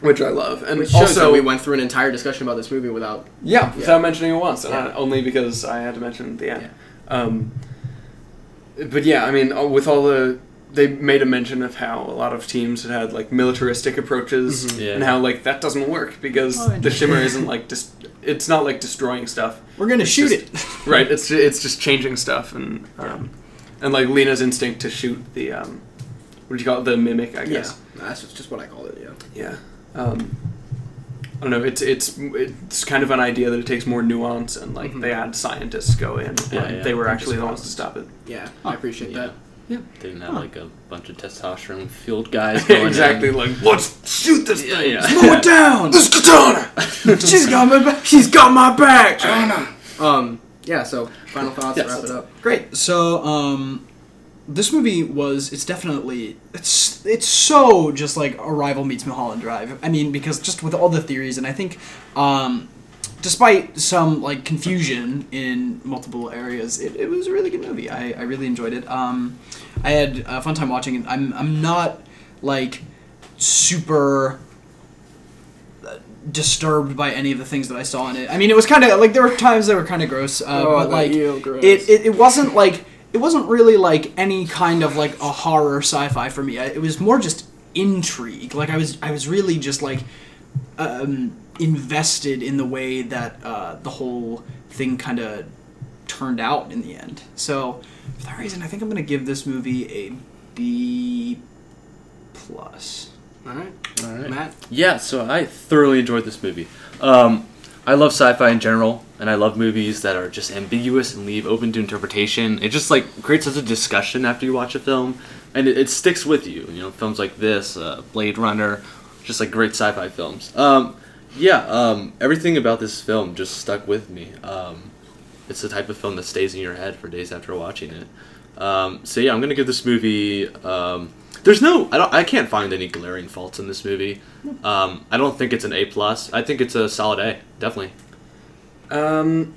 which I love, and Which shows also that we went through an entire discussion about this movie without. Yeah, without mentioning it once, and Yeah. I- only because I had to mention it at the end. Um, but yeah, I mean, uh, with all the they made a mention of how a lot of teams had had like militaristic approaches, Mhm. Yeah. and how like that doesn't work because Oh, the interesting. shimmer isn't like dis- it's not like destroying stuff, We're gonna It's shoot just- it. right? It's ju- it's just changing stuff, and um, and like Lena's instinct to shoot the um, what do you call it, the mimic, I guess. Yeah, that's just, just what I call it. Yeah. Yeah. Um, I don't know. It's it's it's kind of an idea that it takes more nuance, and like Mhm. they had scientists go in, and yeah. they were actually the ones to stop it. Yeah, I appreciate Yeah. that. Yeah. They didn't have like a bunch of testosterone fueled guys going exactly. in. Like let's shoot this Yeah, thing. yeah. Slow it down. This katana. She's got my back. She's got my back. Um. Yeah. So final thoughts. Yes. Wrap it up. Great. So, um, this movie was it's definitely it's it's so just like Arrival meets Mulholland Drive. I mean, because just with all the theories, and I think, um, despite some like confusion in multiple areas, it, it was a really good movie. I, I really enjoyed it. Um, I had a fun time watching it. I'm I'm not like super uh, disturbed by any of the things that I saw in it. I mean, it was kind of like there were times that were kind of gross, uh, Oh, but like gross. it, it it wasn't like it wasn't really like any kind of like a horror sci-fi for me. It was more just intrigue. Like I was I was really just like um, invested in the way that uh, the whole thing kind of turned out in the end. So for that reason, I think I'm gonna give this movie a B plus. All right, All right. Matt. Yeah, so I thoroughly enjoyed this movie. Um, I love sci-fi in general, and I love movies that are just ambiguous and leave open to interpretation. It just like creates such a discussion after you watch a film, and it, it sticks with you. You know, films like this, uh, Blade Runner, just like great sci-fi films. Um, yeah, um, everything about this film just stuck with me. Um, it's the type of film that stays in your head for days after watching it. Um, so yeah, I'm gonna give this movie. Um, there's no, I don't, I can't find any glaring faults in this movie. Um, I don't think it's an A plus. I think it's a solid A, definitely. Um,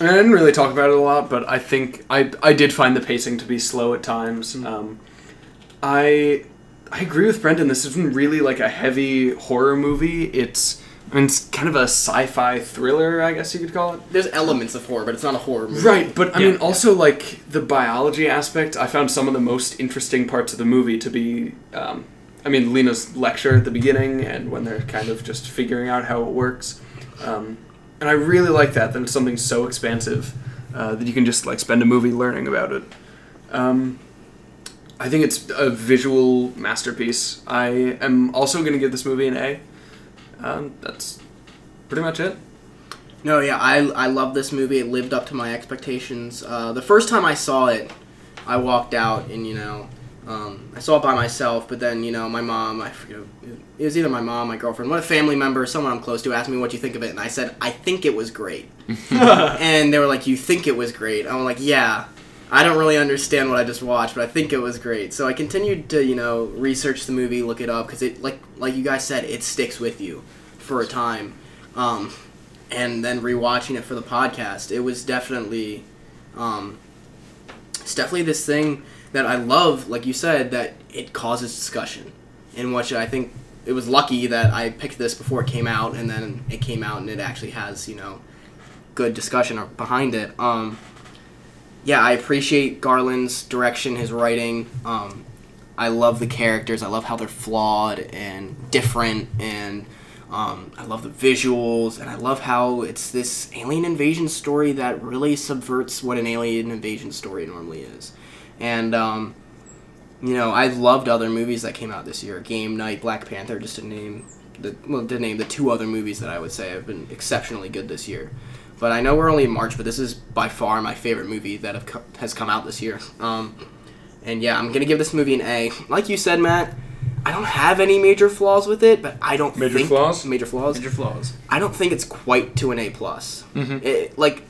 I didn't really talk about it a lot, but I think I I did find the pacing to be slow at times. Um, I I agree with Brendan. This isn't really like a heavy horror movie. It's I mean, it's kind of a sci-fi thriller, I guess you could call it. There's elements of horror, but it's not a horror movie. Right, but I Yeah, mean, also like the biology aspect. I found some of the most interesting parts of the movie to be, um, I mean, Lena's lecture at the beginning and when they're kind of just figuring out how it works, um, and I really like that. That it's something so expansive uh, that you can just like spend a movie learning about it. Um, I think it's a visual masterpiece. I am also going to give this movie an A. Um, that's pretty much it. No, yeah, I I love this movie. It lived up to my expectations. Uh, the first time I saw it, I walked out and you know, um, I saw it by myself. But then you know, my mom, I forget, it was either my mom, my girlfriend, one a family member, someone I'm close to, asked me what you think of it, and I said I think it was great. and they were like, "You think it was great?" I'm like, "Yeah." I don't really understand what I just watched, but I think it was great. So I continued to, you know, research the movie, look it up, because it, like, like you guys said, it sticks with you for a time. Um, and then rewatching it for the podcast, it was definitely, um, it's definitely this thing that I love. Like you said, that it causes discussion, in which I think it was lucky that I picked this before it came out, and then it came out and it actually has, you know, good discussion behind it. Um, yeah, I appreciate Garland's direction, his writing. Um, I love the characters. I love how they're flawed and different, and um, I love the visuals, and I love how it's this alien invasion story that really subverts what an alien invasion story normally is. And um, you know, I've loved other movies that came out this year. Game Night, Black Panther, just to name the well, to name the two other movies that I would say have been exceptionally good this year. But I know we're only in March, but this is by far my favorite movie that have co- has come out this year. Um, and yeah, I'm gonna give this movie an A. Like you said, Matt, I don't have any major flaws with it, but I don't Major think flaws? major flaws. Major flaws. I don't think it's quite to an A plus. Mhm. It, like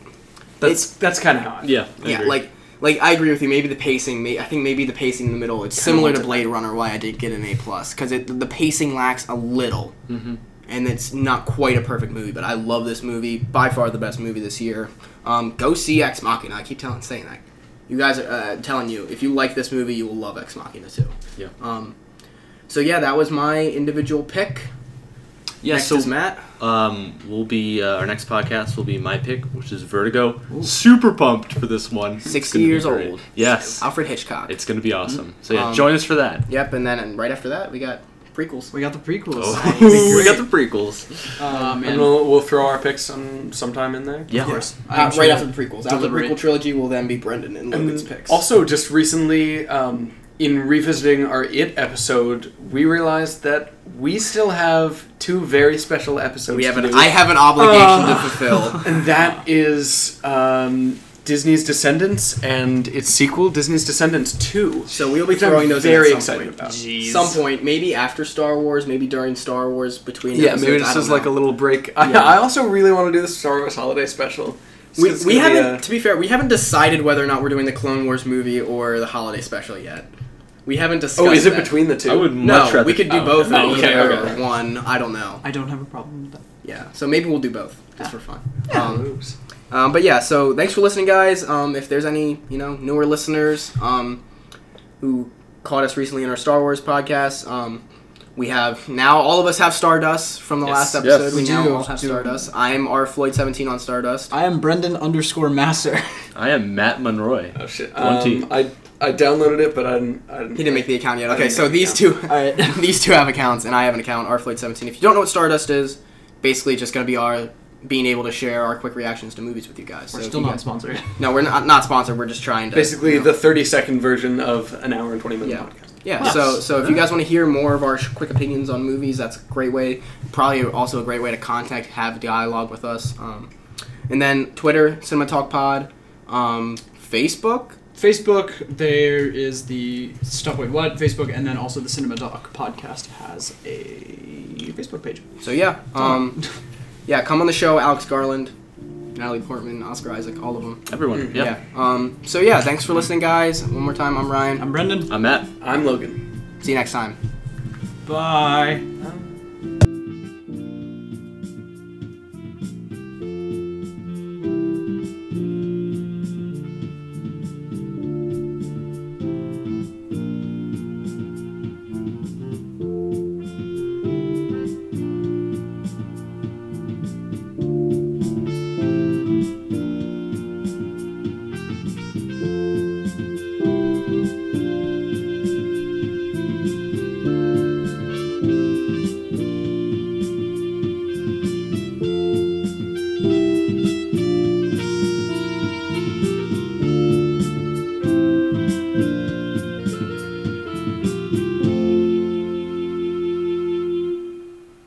That's that's kind of how. Yeah, I yeah, agree. like like I agree with you. Maybe the pacing. May, I think maybe the pacing in the middle. It's similar to Blade Runner. Why I did get an A plus because it the pacing lacks a little, Mhm. And it's not quite a perfect movie. But I love this movie. By far the best movie this year. Um, go see Ex Machina. I keep telling saying that. You guys are uh, telling you if you like this movie, you will love Ex Machina too. Yeah. Um, so yeah, that was my individual pick. yeah. Next so is Matt. um, we'll be uh, our next podcast will be my pick, which is Vertigo. Super pumped for this one. 60 years old. Yes, Alfred Hitchcock. it's gonna be awesome. So yeah, Um, join us for that. Yep, and then and right after that we got prequels. We got the prequels. Oh, we got the prequels. Um, And and we'll, we'll throw our picks some sometime in there. Yeah. of course, Uh, sure right after the prequels. After the deliberate. prequel trilogy will then be Brendan and Logan's And picks. also, just recently, um, in revisiting our It episode, we realized that we still have two very special episodes. we have to an, do. I have an obligation Uh, to fulfill. and that is um, Disney's Descendants and its sequel, Disney's Descendants Two. So we'll be Which I'm throwing those very in at some excited point. about. Jeez. Some point, maybe after Star Wars, maybe during Star Wars, between Yeah, episodes, maybe this don't is like a little break. I, Yeah. I also really want to do the Star Wars Holiday Special, We, we gonna be haven't, a- to be fair, we haven't decided whether or not we're doing the Clone Wars movie or the holiday special yet. We haven't discussed. Oh, is it that. between the two? I would much No, rather. we could do oh, both okay. Okay, okay. or one. I don't know. I don't have a problem with that. Yeah, so maybe we'll do both just for fun. Yeah. Um, Moves. Um, but yeah, so thanks for listening, guys. Um, if there's any you know newer listeners um, who caught us recently in our Star Wars podcast, um, we have now all of us have Stardust from the Yes. last episode. Yes. we We now do. all have Do. Stardust. I am R Floyd seventeen on Stardust. I am Brendan underscore Master. I am Matt Monroy. Oh shit. One T. Um, I I downloaded it, but I didn't. I didn't He didn't make the account yet. Okay, so make the these two, All right. these two have accounts, and I have an account, R Floyd seventeen. If you don't know what Stardust is, basically just gonna be our being able to share our quick reactions to movies with you guys. We're so still not guys- sponsored. No, we're not not sponsored. We're just trying to Basically, you know- the 30 second version of an hour and 20 minute Yeah. podcast. yeah. Yes. So so if you guys want to hear more of our sh- quick opinions on movies, that's a great way. Probably also a great way to contact, have dialogue with us. Um, and then Twitter, Cinema Talk Pod, um, Facebook. Facebook, there is the Stop Wait What Facebook, and then also the Cinema Talk podcast has a Facebook page. So yeah, um, yeah, come on the show, Alex Garland, Natalie Portman, Oscar Isaac, all of them. Everyone. Mm, Yep. Yeah. Um, so yeah, thanks for listening, guys. One more time, I'm Ryan. I'm Brendan. I'm Matt. I'm Logan. See you next time. Bye.